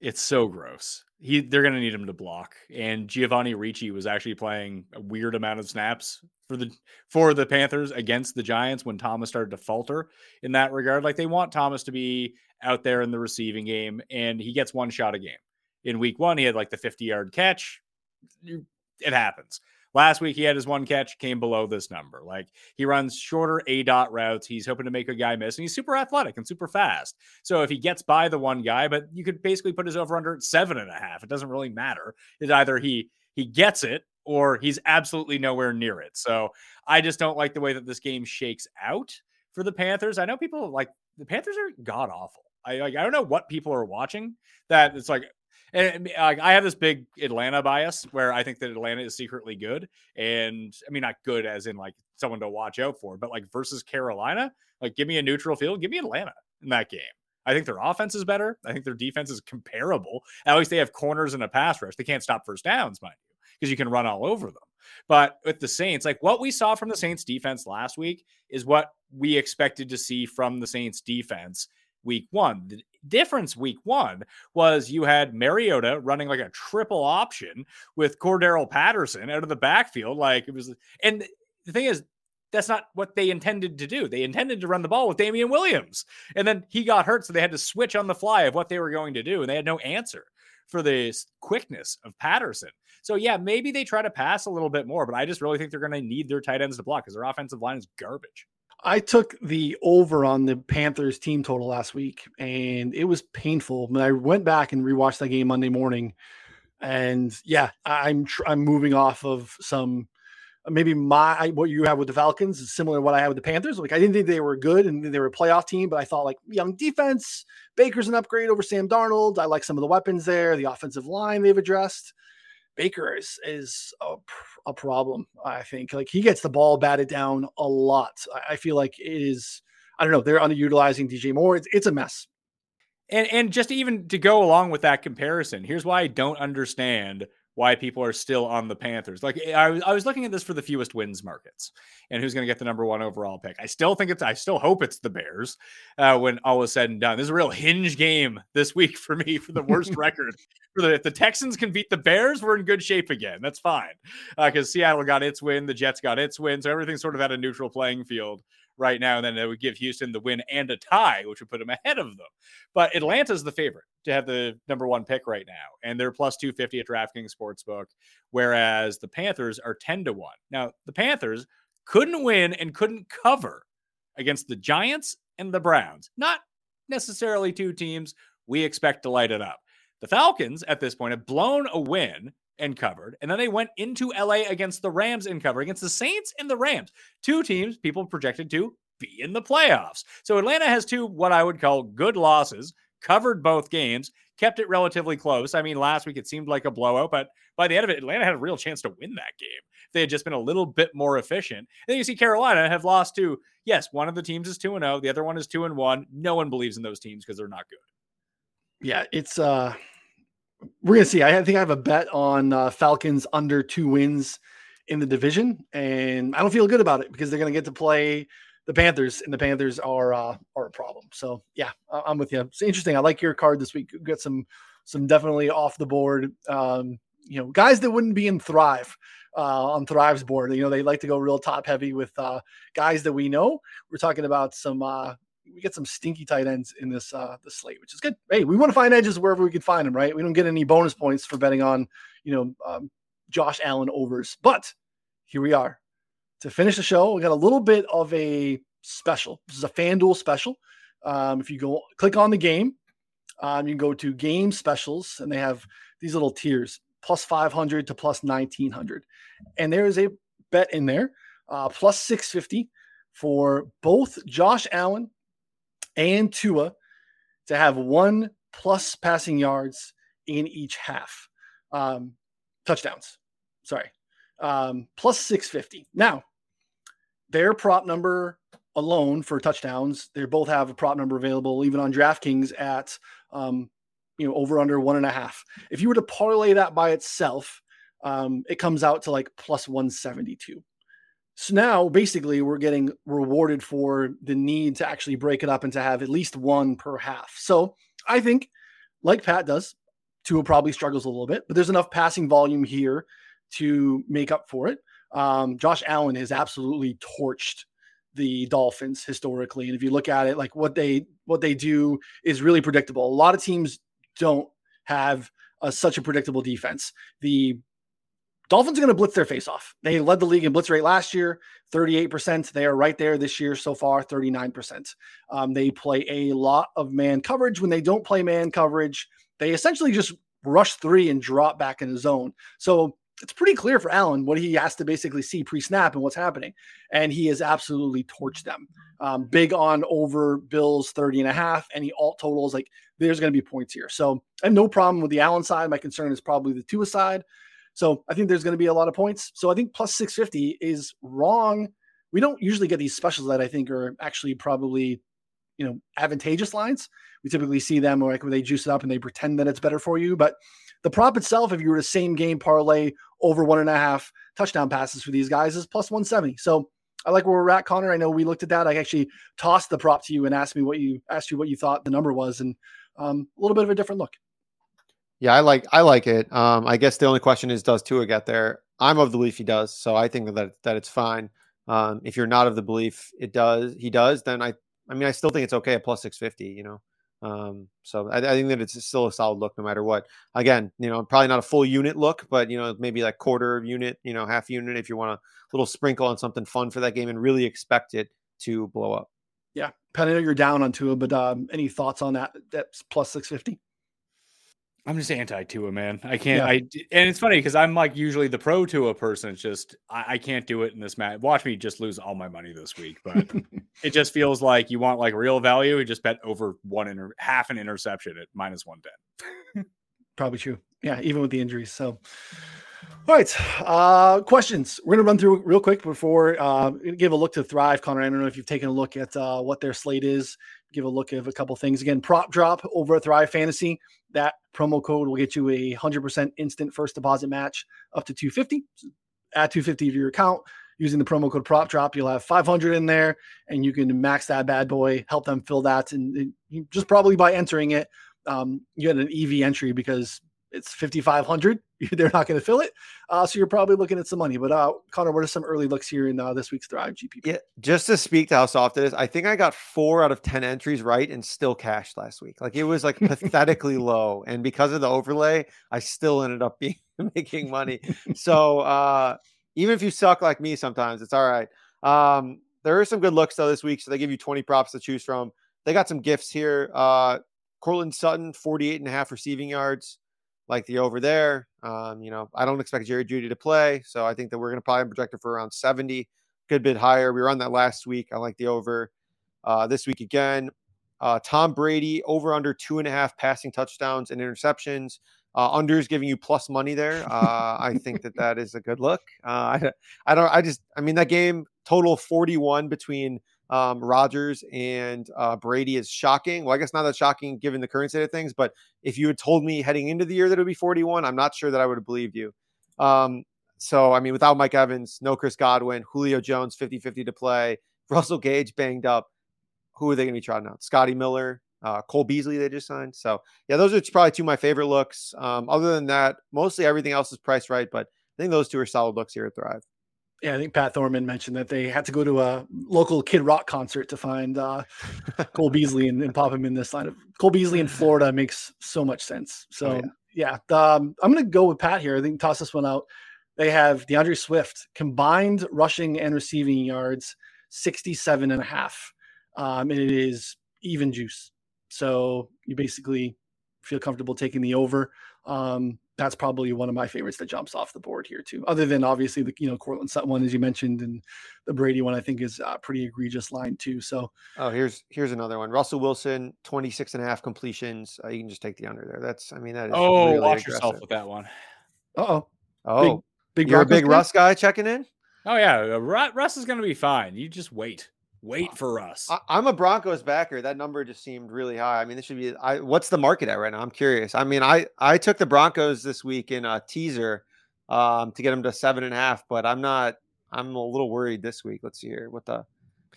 It's so gross. He they're gonna need him to block. And Giovanni Ricci was actually playing a weird amount of snaps for the for the Panthers against the Giants when Thomas started to falter in that regard. Like they want Thomas to be out there in the receiving game, and he gets one shot a game. In week one, he had like the 50 yard catch. It happens. Last week he had his one catch, came below this number. Like he runs shorter aDOT routes. He's hoping to make a guy miss, and he's super athletic and super fast. So if he gets by the one guy, but you could basically put his over under at seven and a half. It doesn't really matter. It's either he he gets it or he's absolutely nowhere near it. So I just don't like the way that this game shakes out for the Panthers. I know people like the Panthers are god awful. I like I don't know what people are watching that it's like and I have this big Atlanta bias where I think that Atlanta is secretly good, and I mean not good as in like someone to watch out for, but like versus Carolina, like give me a neutral field, give me Atlanta in that game. I think their offense is better. I think their defense is comparable. At least they have corners and a pass rush. They can't stop first downs, mind you, because you can run all over them. But with the Saints, like what we saw from the Saints defense last week is what we expected to see from the Saints defense week one. The difference week one was you had Mariota running like a triple option with Cordarrelle Patterson out of the backfield. Like it was, and the thing is, that's not what they intended to do. They intended to run the ball with Damien Williams. And then he got hurt. So they had to switch on the fly of what they were going to do. And they had no answer for the quickness of Patterson. So yeah, maybe they try to pass a little bit more, but I just really think they're going to need their tight ends to block because their offensive line is garbage. I took the over on the Panthers team total last week, and it was painful. But I went back and rewatched that game Monday morning, and yeah, I'm tr- I'm moving off of some maybe my what you have with the Falcons is similar to what I had with the Panthers. Like I didn't think they were good and they were a playoff team, but I thought like young defense, Baker's an upgrade over Sam Darnold. I like some of the weapons there, the offensive line they've addressed. Baker is is a, a, problem. I think like he gets the ball batted down a lot. I, I feel like it is. I don't know. They're underutilizing DJ Moore. It's it's a mess. And and just even to go along with that comparison, here's why I don't understand why people are still on the Panthers. Like I was, I was looking at this for the fewest wins markets and who's going to get the number one overall pick. I still think it's, I still hope it's the Bears uh, when all is said and done. This is a real hinge game this week for me for the worst record. For the, if the Texans can beat the Bears, we're in good shape again. That's fine because uh, Seattle got its win, the Jets got its win, so everything's sort of at a neutral playing field right now. And then it would give Houston the win and a tie, which would put them ahead of them. But Atlanta's the favorite to have the number one pick right now. And they're plus 250 at DraftKings Sportsbook, whereas the Panthers are 10 to 1. Now, the Panthers couldn't win and couldn't cover against the Giants and the Browns. Not necessarily two teams we expect to light it up. The Falcons at this point have blown a win and covered. And then they went into LA against the Rams and covered against the Saints and the Rams. Two teams people projected to be in the playoffs. So Atlanta has two what I would call good losses, covered both games, kept it relatively close. I mean, last week it seemed like a blowout, but by the end of it, Atlanta had a real chance to win that game. They had just been a little bit more efficient. And then you see Carolina have lost to, yes, one of the teams is 2 and 0, the other one is 2 and 1. No one believes in those teams because they're not good. Yeah, it's uh we're gonna see. I think I have a bet on uh, Falcons under two wins in the division, and I don't feel good about it because they're gonna get to play the Panthers, and the Panthers are uh, are a problem. So yeah, I'm with you. It's interesting. I like your card this week. Got some some definitely off the board. Um, you know, guys that wouldn't be in Thrive uh, on Thrive's board. You know, they like to go real top heavy with uh, guys that we know. We're talking about some uh, we get some stinky tight ends in this uh the slate, which is good. Hey, we want to find edges wherever we can find them, right? We don't get any bonus points for betting on, you know, um, Josh Allen overs, but here we are to finish the show. We got a little bit of a special. This is a FanDuel special. Um, if you go click on the game, um, you can go to game specials, and they have these little tiers plus 500 to plus 1900, and there is a bet in there uh, plus 650 for both Josh Allen and Tua to have one plus passing yards in each half. Um, touchdowns. Sorry. Um, plus 650. Now, their prop number alone for touchdowns, they both have a prop number available even on DraftKings at um, you know over under one and a half. If you were to parlay that by itself, um, it comes out to like plus 172. So now basically we're getting rewarded for the need to actually break it up and to have at least one per half. So I think, like Pat does, Tua probably struggles a little bit, but there's enough passing volume here to make up for it. Um, Josh Allen has absolutely torched the Dolphins historically, and if you look at it, like what they what they do is really predictable. A lot of teams don't have a, such a predictable defense. The Dolphins are going to blitz their face off. They led the league in blitz rate last year, 38%. They are right there this year so far, 39%. Um, they play a lot of man coverage. When they don't play man coverage, they essentially just rush three and drop back in the zone. So it's pretty clear for Allen what he has to basically see pre snap and what's happening. And he has absolutely torched them. Um, big on over Bills 30 and a half. Any alt totals, like there's going to be points here. So I have no problem with the Allen side. My concern is probably the Tua side. So I think there's going to be a lot of points. So I think plus 650 is wrong. We don't usually get these specials that I think are actually probably, you know, advantageous lines. We typically see them like they juice it up and they pretend that it's better for you. But the prop itself, if you were to same game parlay over one and a half touchdown passes for these guys, is plus 170. So I like where we're at, Connor. I know we looked at that. I actually tossed the prop to you and asked me what you asked you what you thought the number was, and um, a little bit of a different look. Yeah, I like I like it. Um, I guess the only question is, does Tua get there? I'm of the belief he does, so I think that that it's fine. Um, if you're not of the belief it does, he does, then I I mean I still think it's okay at plus six fifty. You know, um, so I, I, think that it's still a solid look no matter what. Again, you know, probably not a full unit look, but you know maybe like quarter unit, you know, half unit if you want a little sprinkle on something fun for that game and really expect it to blow up. Yeah, Penny, you're down on Tua, but um, any thoughts on that? That's plus six fifty. I'm just anti Tua, man. I can't. Yeah. I and it's funny because I'm like usually the pro Tua person. It's just I, I, can't do it in this match. Watch me just lose all my money this week. But it just feels like you want like real value. You just bet over one inter half an interception at minus one ten. Probably true. Yeah, even with the injuries. So All right. Uh, questions. We're going to run through real quick before uh, give a look to Thrive, Connor. I don't know if you've taken a look at uh, what their slate is. Give a look of a couple things. Again, prop drop over at Thrive Fantasy. That promo code will get you a 100% instant first deposit match up to 250. Add 250 to your account using the promo code prop drop. You'll have 500 in there and you can max that bad boy, help them fill that. And, just probably by entering it, um, you get an EV entry because it's 5,500. They're not going to fill it. Uh, so you're probably looking at some money. But uh, Connor, what are some early looks here in uh, this week's Thrive GPP? Yeah, just to speak to how soft it is, I think I got four out of 10 entries right and still cashed last week. Like it was like pathetically low. And because of the overlay, I still ended up being making money. So uh, even if you suck like me sometimes, it's all right. Um, there are some good looks though this week. So they give you 20 props to choose from. They got some gifts here. Uh, Courtland Sutton, 48 and a half receiving yards like the over there. Um, you know, I don't expect Jerry Jeudy to play, so I think that we're going to probably project it for around 70, good bit higher. We were on that last week. I like the over. Uh, this week again, uh, Tom Brady over under two and a half passing touchdowns and interceptions. Uh, is giving you plus money there. Uh, I think that that is a good look. Uh, I, I don't. I just. I mean, that game total 41 between um, Rodgers and uh, Brady is shocking. Well, I guess not that shocking given the current state of things, but if you had told me heading into the year that it would be 41, I'm not sure that I would have believed you. Um, so, I mean, without Mike Evans, no Chris Godwin, Julio Jones 50 50 to play, Russell Gage banged up. Who are they going to be trotting out? Scotty Miller, uh, Cole Beasley, they just signed. So, yeah, those are probably two of my favorite looks. Um, other than that, mostly everything else is priced right, but I think those two are solid looks here at Thrive yeah, I think Pat Thorman mentioned that they had to go to a local Kid Rock concert to find uh, Cole Beasley and, and, pop him in this line of Cole Beasley in Florida makes so much sense. So oh, yeah, yeah um, I'm going to go with Pat here. I think toss this one out. They have D'Andre Swift combined rushing and receiving yards 67 and a half. Um, and it is even juice. So you basically feel comfortable taking the over. Um, that's probably one of my favorites that jumps off the board here too. Other than obviously the you know Courtland Sutton one as you mentioned, and the Brady one I think is a pretty egregious line too. So oh here's here's another one. Russell Wilson 26 and a half completions. Uh, you can just take the under there. That's I mean that is oh really watch aggressive. yourself with that one. Uh-oh. Oh big, big you're a big Russ guy checking in. Oh yeah, uh, Russ is going to be fine. You just wait. Wait for us. I, am a Broncos backer. That number just seemed really high. I mean, this should be. I, what's the market at right now? I'm curious. I mean, I I took the Broncos this week in a teaser um, to get them to seven and a half, but I'm not. I'm a little worried this week. Let's see here what the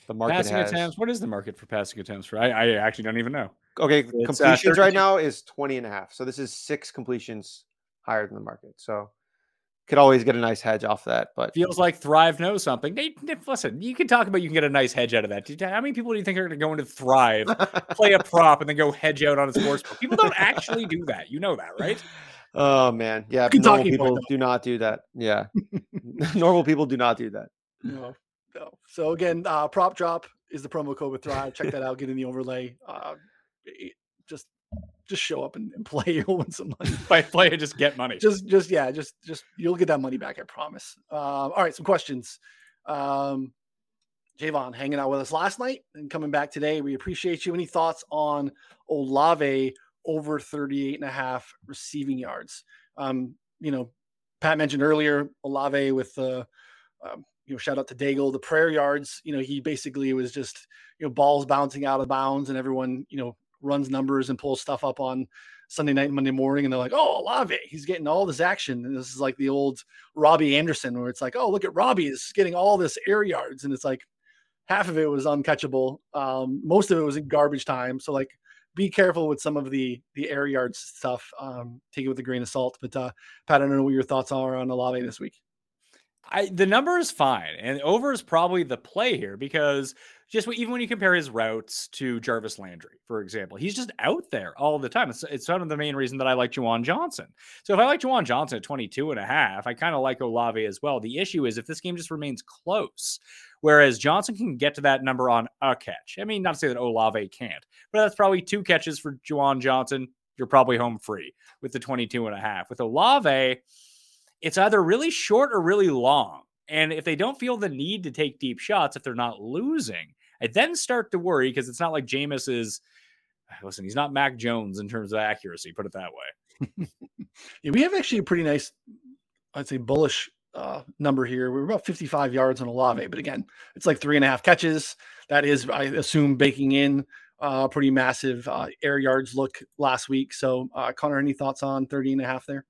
the market passing has. attempts. What is the market for passing attempts? For I, I actually don't even know. Okay, it's, uh, completions uh, right now is 20 and a half. So this is six completions higher than the market. So could always get a nice hedge off that. But feels like Thrive knows something. They, they, listen, you can talk about you can get a nice hedge out of that. How many people do you think are going to go into Thrive, play a prop, and then go hedge out on a sports book? People don't actually do that. You know that, right? Oh man, yeah. Normal people do not do that. Yeah, normal people do not do that. No, no. So again, uh, prop drop is the promo code with Thrive. Check that out. Get in the overlay. Uh, just just show up and, and play. You'll win some money. By play and just get money. Just, just yeah, just, just you'll get that money back. I promise. Um, all right, some questions. Um, Javon hanging out with us last night and coming back today. We appreciate you. Any thoughts on Olave over 38 and a half receiving yards? Um, you know, Pat mentioned earlier Olave with the, uh, um, you know, shout out to Daigle, the prayer yards. You know, he basically was just, you know, balls bouncing out of bounds and everyone, you know, runs numbers and pulls stuff up on Sunday night and Monday morning, and they're like, "Oh, Olave, he's getting all this action." And this is like the old Robby Anderson, where it's like, "Oh, look at Robby is getting all this air yards," and it's like half of it was uncatchable. Um, most of it was in garbage time. So like, be careful with some of the the air yards stuff. Um, take it with a grain of salt. But uh, Pat, I don't know what your thoughts are on Olave this week. I the number is fine, and over is probably the play here because just even when you compare his routes to Jarvis Landry, for example, he's just out there all the time. It's, it's one of the main reason that I like Juwan Johnson. So if I like Juwan Johnson at 22 and a half, I kind of like Olave as well. The issue is if this game just remains close, whereas Johnson can get to that number on a catch. I mean, not to say that Olave can't, but that's probably two catches for Juwan Johnson. You're probably home free with the 22 and a half. With Olave, it's either really short or really long. And if they don't feel the need to take deep shots, if they're not losing, I then start to worry because it's not like Jameis is. Listen, he's not Mac Jones in terms of accuracy. Put it that way. yeah, we have actually a pretty nice I'd say bullish uh, number here. We are about 55 yards on Olave, but again, it's like three and a half catches. That is, I assume, baking in uh, pretty massive uh, air yards look last week. So, uh, Connor, any thoughts on 30 and a half there?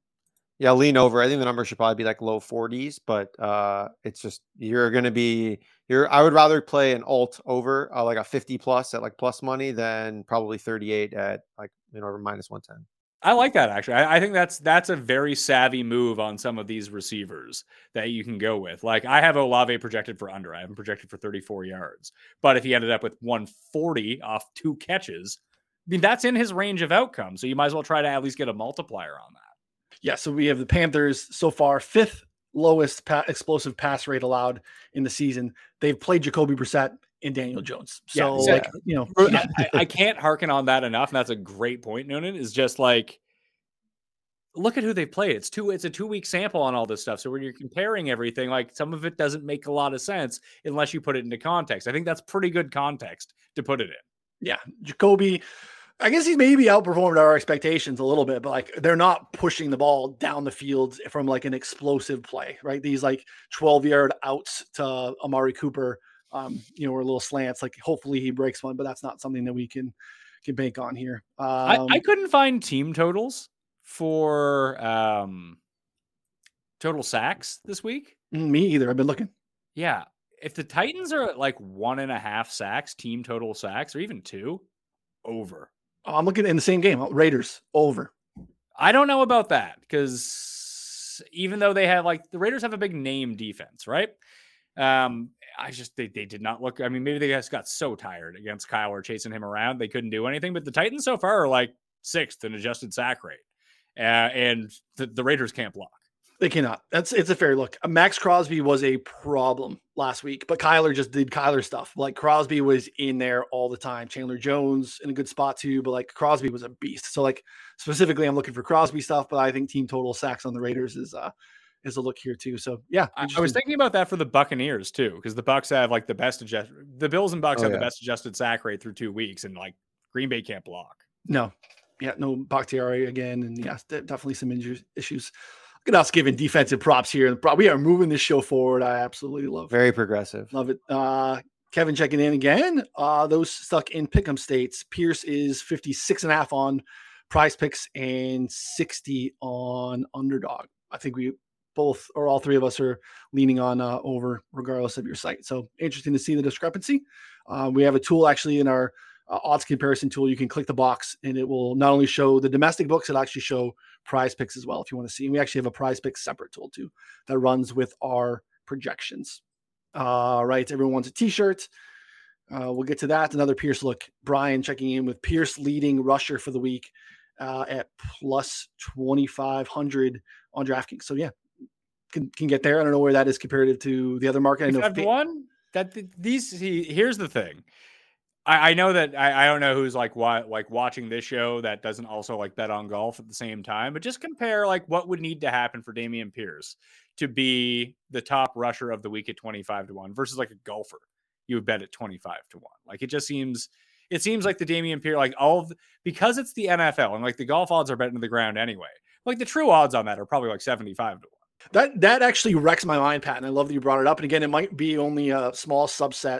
Yeah, lean over. I think the number should probably be like low 40s, but uh, it's just you're going to be you're. I would rather play an alt over uh, like a 50 plus at like plus money than probably 38 at like you know minus 110. I like that actually. I, I, think that's that's a very savvy move on some of these receivers that you can go with. Like I have Olave projected for under. I haven't projected for 34 yards. But if he ended up with 140 off two catches, I mean that's in his range of outcome. So you might as well try to at least get a multiplier on that. Yeah. So we have the Panthers so far fifth lowest pa- explosive pass rate allowed in the season. They've played Jacoby Brissett and Daniel Jones. So, yeah, like, you know. I, I, can't hearken on that enough. And that's a great point, Noonan, is just like, look at who they play. It's two, it's a two week sample on all this stuff. So when you're comparing everything, like some of it doesn't make a lot of sense unless you put it into context. I think that's pretty good context to put it in. Yeah. Jacoby, I guess he's maybe outperformed our expectations a little bit, but like they're not pushing the ball down the field from like an explosive play, right? These like 12 yard outs to Amari Cooper um, you know, or little slants. Like hopefully he breaks one, but that's not something that we can can bank on here. Um, I, I um couldn't find team totals for um total sacks this week. Mm, me either. I've been looking. Yeah. If the Titans are at like one and a half sacks, team total sacks, or even two, over. I'm looking in the same game. Raiders over. I don't know about that because even though they have like the Raiders have a big name defense, right? Um, I just they, they did not look. I mean, maybe they just got so tired against Kyler chasing him around they couldn't do anything. But the Titans so far are like sixth in adjusted sack rate, uh, and the, the Raiders can't block. They cannot. That's it's a fair look. Maxx Crosby was a problem last week, but Kyler just did Kyler stuff. Like Crosby was in there all the time. Chandler Jones in a good spot too, but like Crosby was a beast. So like specifically, I'm looking for Crosby stuff, but I think team total sacks on the Raiders is uh is a look here too. So yeah, I, I was thinking about that for the Buccaneers too, because the Bucks have like the best adjust. The Bills and Bucks oh, have yeah. the best adjusted sack rate through two weeks, and like Green Bay can't block. No, yeah, no Bakhtiari again, and yes, definitely some injuries issues. Look at us giving defensive props here. We are moving this show forward. I absolutely love. Very progressive. Love it. Uh, Kevin checking in again. Uh, those stuck in pick'em states. Pierce is 56 and a half on PrizePicks and 60 on underdog. I think we both or all three of us are leaning on uh, over, regardless of your site. So interesting to see the discrepancy. Uh, we have a tool actually in our uh, odds comparison tool. You can click the box and it will not only show the domestic books, it'll actually show PrizePicks as well if you want to see. And we actually have a prize pick separate tool too that runs with our projections. All right, everyone wants a t-shirt. Uh, we'll get to that. Another Pierce look. Brian checking in with Pierce leading rusher for the week uh, at plus 2,500 on DraftKings. So, yeah, can, can get there. I don't know where that is comparative to the other market. I know won that these. He, here's the thing. I, I know that I, I, don't know who's like what like watching this show that doesn't also like bet on golf at the same time, but just compare like what would need to happen for Dameon Pierce to be the top rusher of the week at 25 to 1 versus like a golfer you would bet at 25 to 1. Like it just seems it seems like the Dameon Pierce like all the, because it's the NFL and like the golf odds are betting to the ground anyway. Like the true odds on that are probably like 75 to 1. That that actually wrecks my mind, Pat. And I love that you brought it up. And again, it might be only a small subset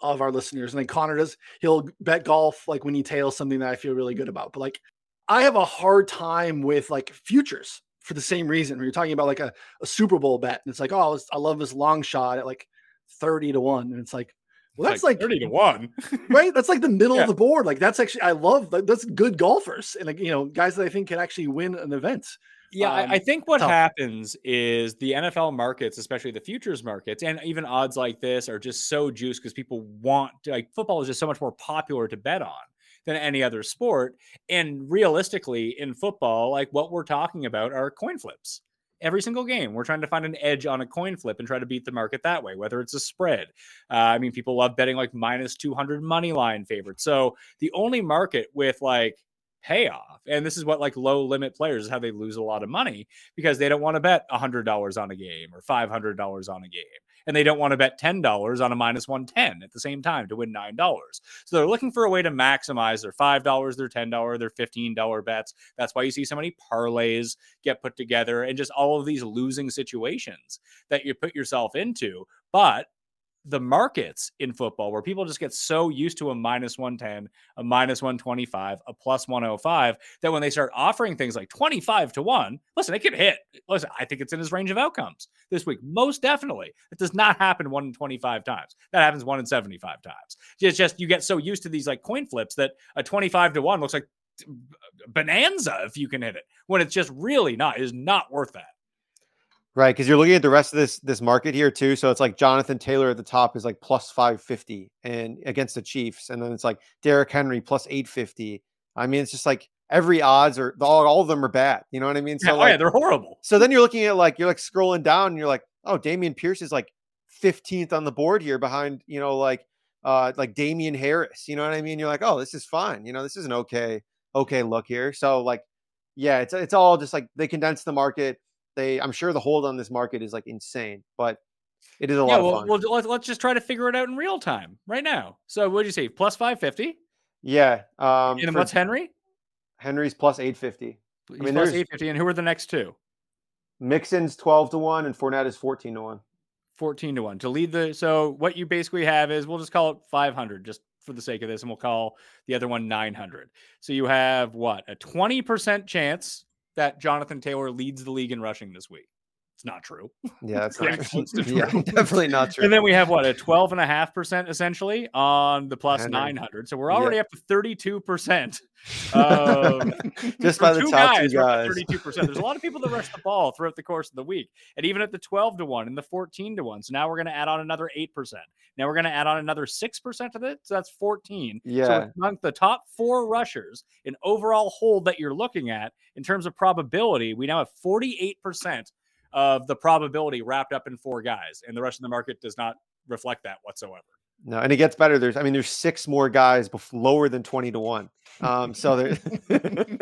of our listeners. And then Connor does, he'll bet golf like when he tails something that I feel really good mm-hmm. about. But like I have a hard time with like futures for the same reason. When you're talking about like a, a Super Bowl bet, and it's like, oh, I love this long shot at like 30 to 1. And it's like, well, that's like, like 30 to 1. right? That's like the middle yeah. of the board. Like that's actually I love that's good golfers and like you know, guys that I think can actually win an event. Yeah, um, I think what tough. happens is the NFL markets, especially the futures markets, and even odds like this are just so juiced because people want to, like football is just so much more popular to bet on than any other sport. And realistically, in football, like what we're talking about are coin flips. Every single game, we're trying to find an edge on a coin flip and try to beat the market that way, whether it's a spread. Uh, I mean, people love betting like minus 200 money line favorites. So the only market with like payoff. And this is what like low limit players is how they lose a lot of money because they don't want to bet $100 on a game or $500 on a game. and they don't want to bet $10 on a minus 110 at the same time to win $9. So they're looking for a way to maximize their $5, their $10, their $15 bets. That's why you see so many parlays get put together and just all of these losing situations that you put yourself into. But the markets in football where people just get so used to a minus 110, a minus 125, a plus 105 that when they start offering things like 25 to 1, listen, it could hit. Listen, I think it's in his range of outcomes this week. Most definitely. It does not happen 1 in 25 times. That happens 1 in 75 times. It's just you get so used to these like coin flips that a 25 to 1 looks like bonanza if you can hit it when it's just really not is not worth that. Right, because you're looking at the rest of this this market here too. So it's like Jonathan Taylor at the top is like plus five fifty, and against the Chiefs, and then it's like Derrick Henry plus eight fifty. I mean, it's just like every odds are all, all of them are bad. You know what I mean? So yeah, like, oh yeah, they're horrible. So then you're looking at like you're like scrolling down, and you're like, oh, Dameon Pierce is like fifteenth on the board here behind you know like uh like Damien Harris. You know what I mean? You're like, oh, this is fine. You know, this is an okay okay look here. So like, yeah, it's it's all just like they condense the market they I'm sure the hold on this market is like insane, but it is a yeah, lot well, fun. Well, let's, let's just try to figure it out in real time right now. So what did you say? Plus 550? Yeah. Um, and what's Henry? Henry's plus 850. He's I mean, plus 850. And who are the next two? Mixon's 12 to 1 and Fournette is 14 to 1. 14 to 1 to lead the so what you basically have is we'll just call it 500 just for the sake of this and we'll call the other one 900 so you have what a 20% chance that Jonathan Taylor leads the league in rushing this week. It's not true. Yeah, that's not true. yeah, definitely not true. And then we have what a 12 and a half percent essentially on the plus 900. So we're already yeah. up to 32 percent. Um, Just by the two top guys, two guys. 32 percent. There's a lot of people that rush the ball throughout the course of the week, and even at the 12 to one and the 14 to one. So now we're going to add on another eight percent. Now we're going to add on another six percent of it. So that's 14. Yeah. So among the top four rushers in overall hold that you're looking at in terms of probability, we now have 48 percent of the probability wrapped up in four guys, and the rest of the market does not reflect that whatsoever. No, and it gets better. There's, I mean, there's six more guys before, lower than twenty to one. Um, so there,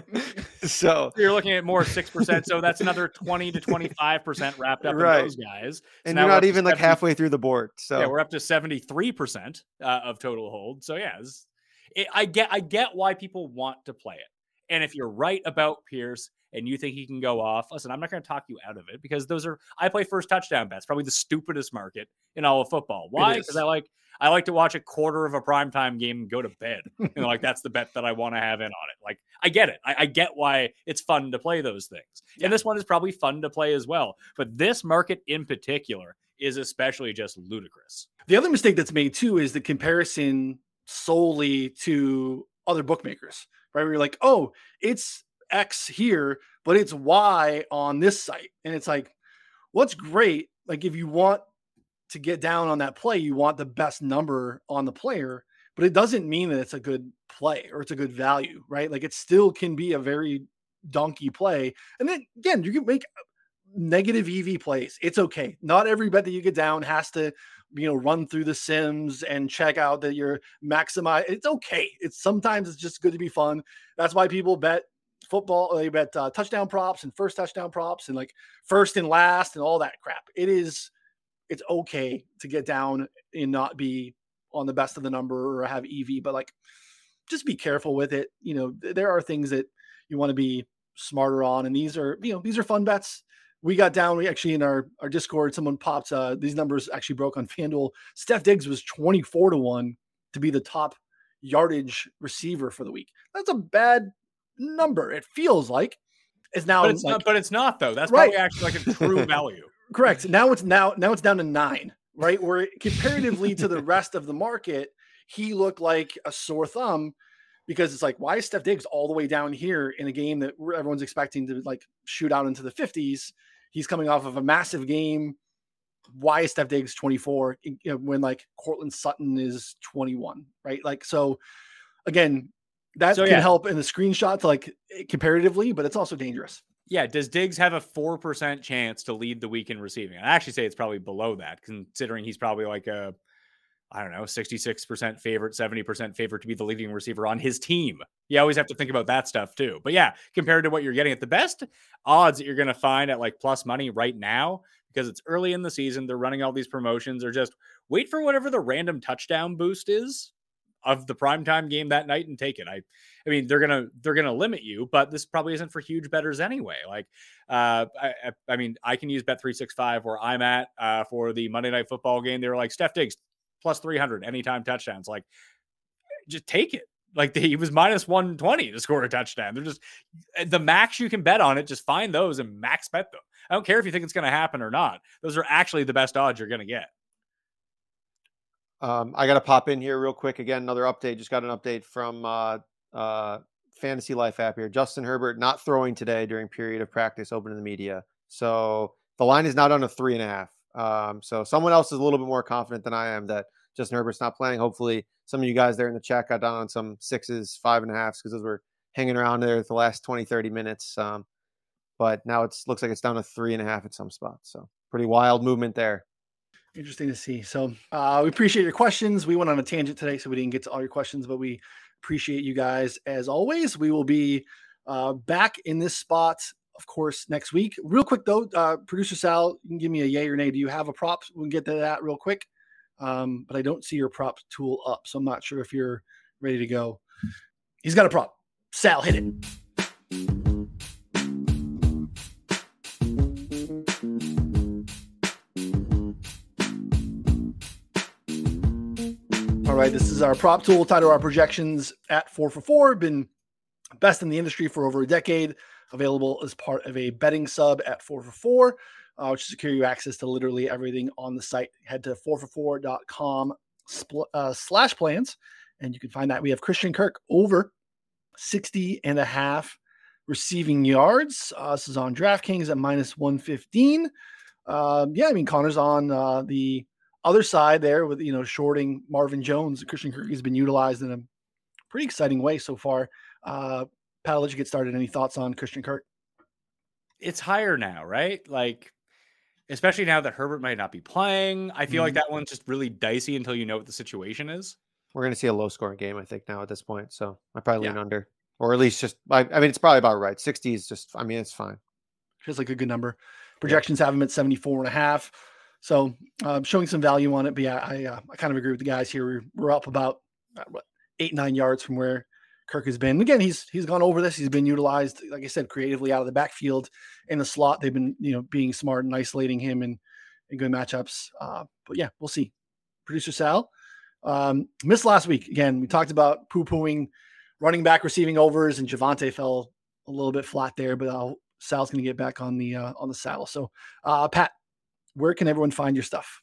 so you're looking at more six percent. So that's another twenty to twenty five percent wrapped up right. in those guys. So and you're not even 70, like halfway through the board. So yeah, we're up to seventy three percent uh, of total hold. So yeah, it, I get, I get why people want to play it. And if you're right about Pierce, and you think he can go off, listen, I'm not going to talk you out of it because those are I play first touchdown bets, probably the stupidest market in all of football. Why? Because I like I like to watch a quarter of a primetime game and go to bed. you know, like that's the bet that I want to have in on it. Like I get it. I, I get why it's fun to play those things. Yeah. And this one is probably fun to play as well. But this market in particular is especially just ludicrous. The other mistake that's made too is the comparison solely to other bookmakers, right? Where you're like, oh, it's X here, but it's Y on this site. And it's like, what's great? Like, if you want to get down on that play, you want the best number on the player, but it doesn't mean that it's a good play or it's a good value, right? Like, it still can be a very donkey play. And then again, you can make negative EV plays. It's okay. Not every bet that you get down has to, you know, run through the sims and check out that you're maximize. It's okay. It's sometimes it's just good to be fun. That's why people bet football. They bet uh, touchdown props and first touchdown props and like first and last and all that crap. It is, it's okay to get down and not be on the best of the number or have EV, but like just be careful with it. You know, there are things that you want to be smarter on, and these are you know these are fun bets. We got down. We actually in our our Discord, someone popped uh, these numbers actually broke on FanDuel. Steph Diggs was twenty four to one to be the top yardage receiver for the week. That's a bad number. It feels like is now, but it's like, not. But it's not though. That's right. probably actually like a true value. Correct. Now it's now now it's down to nine. Right, where comparatively to the rest of the market, he looked like a sore thumb because it's like, why is Steph Diggs all the way down here in a game that everyone's expecting to like shoot out into the 50s? He's coming off of a massive game. Why is Steph Diggs 24 when like Courtland Sutton is 21? Right. Like, so again, that so, can yeah. help in the screenshots, like eh, comparatively, but it's also dangerous. Yeah. Does Diggs have a 4% chance to lead the week in receiving? I actually say it's probably below that, considering he's probably like a, I don't know, 66% favorite, 70% favorite to be the leading receiver on his team. You always have to think about that stuff too. But yeah, compared to what you're getting at the best odds that you're going to find at like plus money right now, because it's early in the season. They're running all these promotions, or just wait for whatever the random touchdown boost is of the primetime game that night and take it. I I mean they're gonna they're gonna limit you, but this probably isn't for huge betters anyway. Like uh I, I mean I can use bet three six five where I'm at uh for the Monday night football game. They were like Steph Diggs plus three hundred anytime touchdowns. Like just take it. Like the, he was minus 120 to score a touchdown. They're just eh, the max you can bet on it. Just find those and max bet them. I don't care if you think it's going to happen or not. Those are actually the best odds you're going to get. Um, I got to pop in here real quick. Again, another update. Just got an update from uh, uh, Fantasy Life app here. Justin Herbert not throwing today during period of practice, open to the media. So the line is not on a three and a half. Um, so someone else is a little bit more confident than I am that Justin Herbert's not playing. Hopefully, some of you guys there in the chat got down on some sixes, five and a halfs because those were hanging around there the last 20, 30 minutes. Um, but now it looks like it's down to three and a half at some spots. So pretty wild movement there. Interesting to see. So uh, we appreciate your questions. We went on a tangent today, so we didn't get to all your questions, but we appreciate you guys as always. We will be uh, back in this spot, of course, next week. Real quick though, uh, producer Sal, you can give me a yay or nay. Do you have a prop? We can get to that real quick. Um, but I don't see your prop tool up, so I'm not sure if you're ready to go. He's got a prop. Sal, hit it. Right, this is our prop tool tied to our projections at four for four. Been best in the industry for over a decade. Available as part of a betting sub at four for four, uh, which secure you access to literally everything on the site. Head to four for four.com spl- uh, slash plans, and you can find that we have Christian Kirk over 60 and a half receiving yards. Uh, this is on DraftKings at minus 115. Um, yeah, I mean, Connor's on uh, the other side there with you know shorting Marvin Jones. Christian Kirk has been utilized in a pretty exciting way so far. Uh, Pat, let you get started. Any thoughts on Christian Kirk? It's higher now, right? Like, especially now that Herbert might not be playing. I feel mm-hmm. like that one's just really dicey until you know what the situation is. We're going to see a low scoring game, I think, now at this point. So I probably yeah. lean under, or at least just, I, I, mean, it's probably about right. 60 is just, I mean, it's fine. Feels like a good number. Projections yeah. have him at 74 and a half. So uh, showing some value on it. But yeah, I, uh, I kind of agree with the guys here. We're, we're up about uh, what, eight, nine yards from where Kirk has been. Again, he's he's gone over this. He's been utilized, like I said, creatively out of the backfield in the slot. They've been, you know, being smart and isolating him in, in good matchups. Uh, but yeah, we'll see. Producer Sal um, missed last week. Again, we talked about poo pooing running back receiving overs, and Javonte fell a little bit flat there. But Sal's going to get back on the uh, on the saddle. So, uh, Pat, where can everyone find your stuff?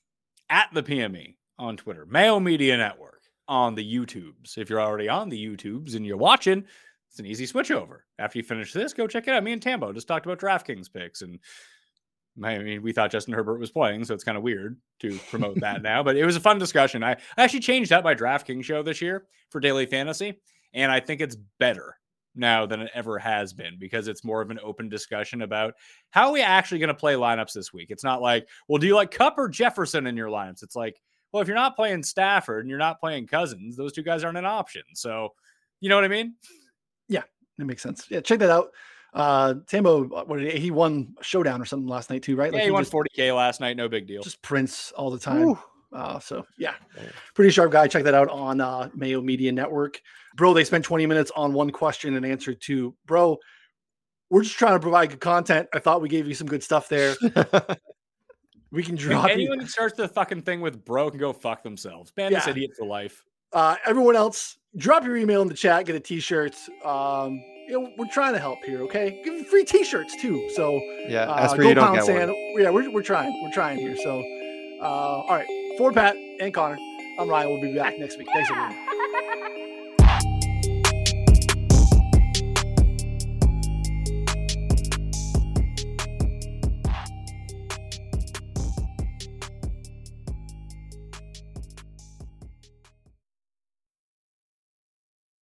At the PME on Twitter, Mayo Media Network on the YouTubes. If you're already on the YouTubes and you're watching, it's an easy switch over. After you finish this, go check it out. Me and Tambo just talked about DraftKings picks and I mean, we thought Justin Herbert was playing, so it's kind of weird to promote that now. But it was a fun discussion. I, I actually changed up my DraftKings show this year for daily fantasy, and I think it's better now than it ever has been because it's more of an open discussion about how are we actually going to play lineups this week. It's not like, well, do you like Kupp or Jefferson in your lineups? It's like, well, if you're not playing Stafford and you're not playing Cousins, those two guys aren't an option. So, you know what I mean? Yeah, it makes sense. Yeah, check that out. Uh, Tambo, what did he, he won a showdown or something last night too, right? Yeah, like he, he won 40k last night. No big deal. Just Prince all the time. Uh, so yeah, pretty sharp guy. Check that out on uh, Mayo Media Network, bro. They spent 20 minutes on one question and answered two, bro. We're just trying to provide good content. I thought we gave you some good stuff there. We can drop anyone who starts the fucking thing with bro can go fuck themselves. Ban yeah. this idiot for life. Uh, everyone else, drop your email in the chat, get a t-shirt. Um, you know, we're trying to help here, okay? Give free t-shirts too. So yeah, uh, go pound sand. Yeah, we're, we're trying. We're trying here. So uh, all right, for Pat and Connor, I'm Ryan. We'll be back next week. Thanks everyone.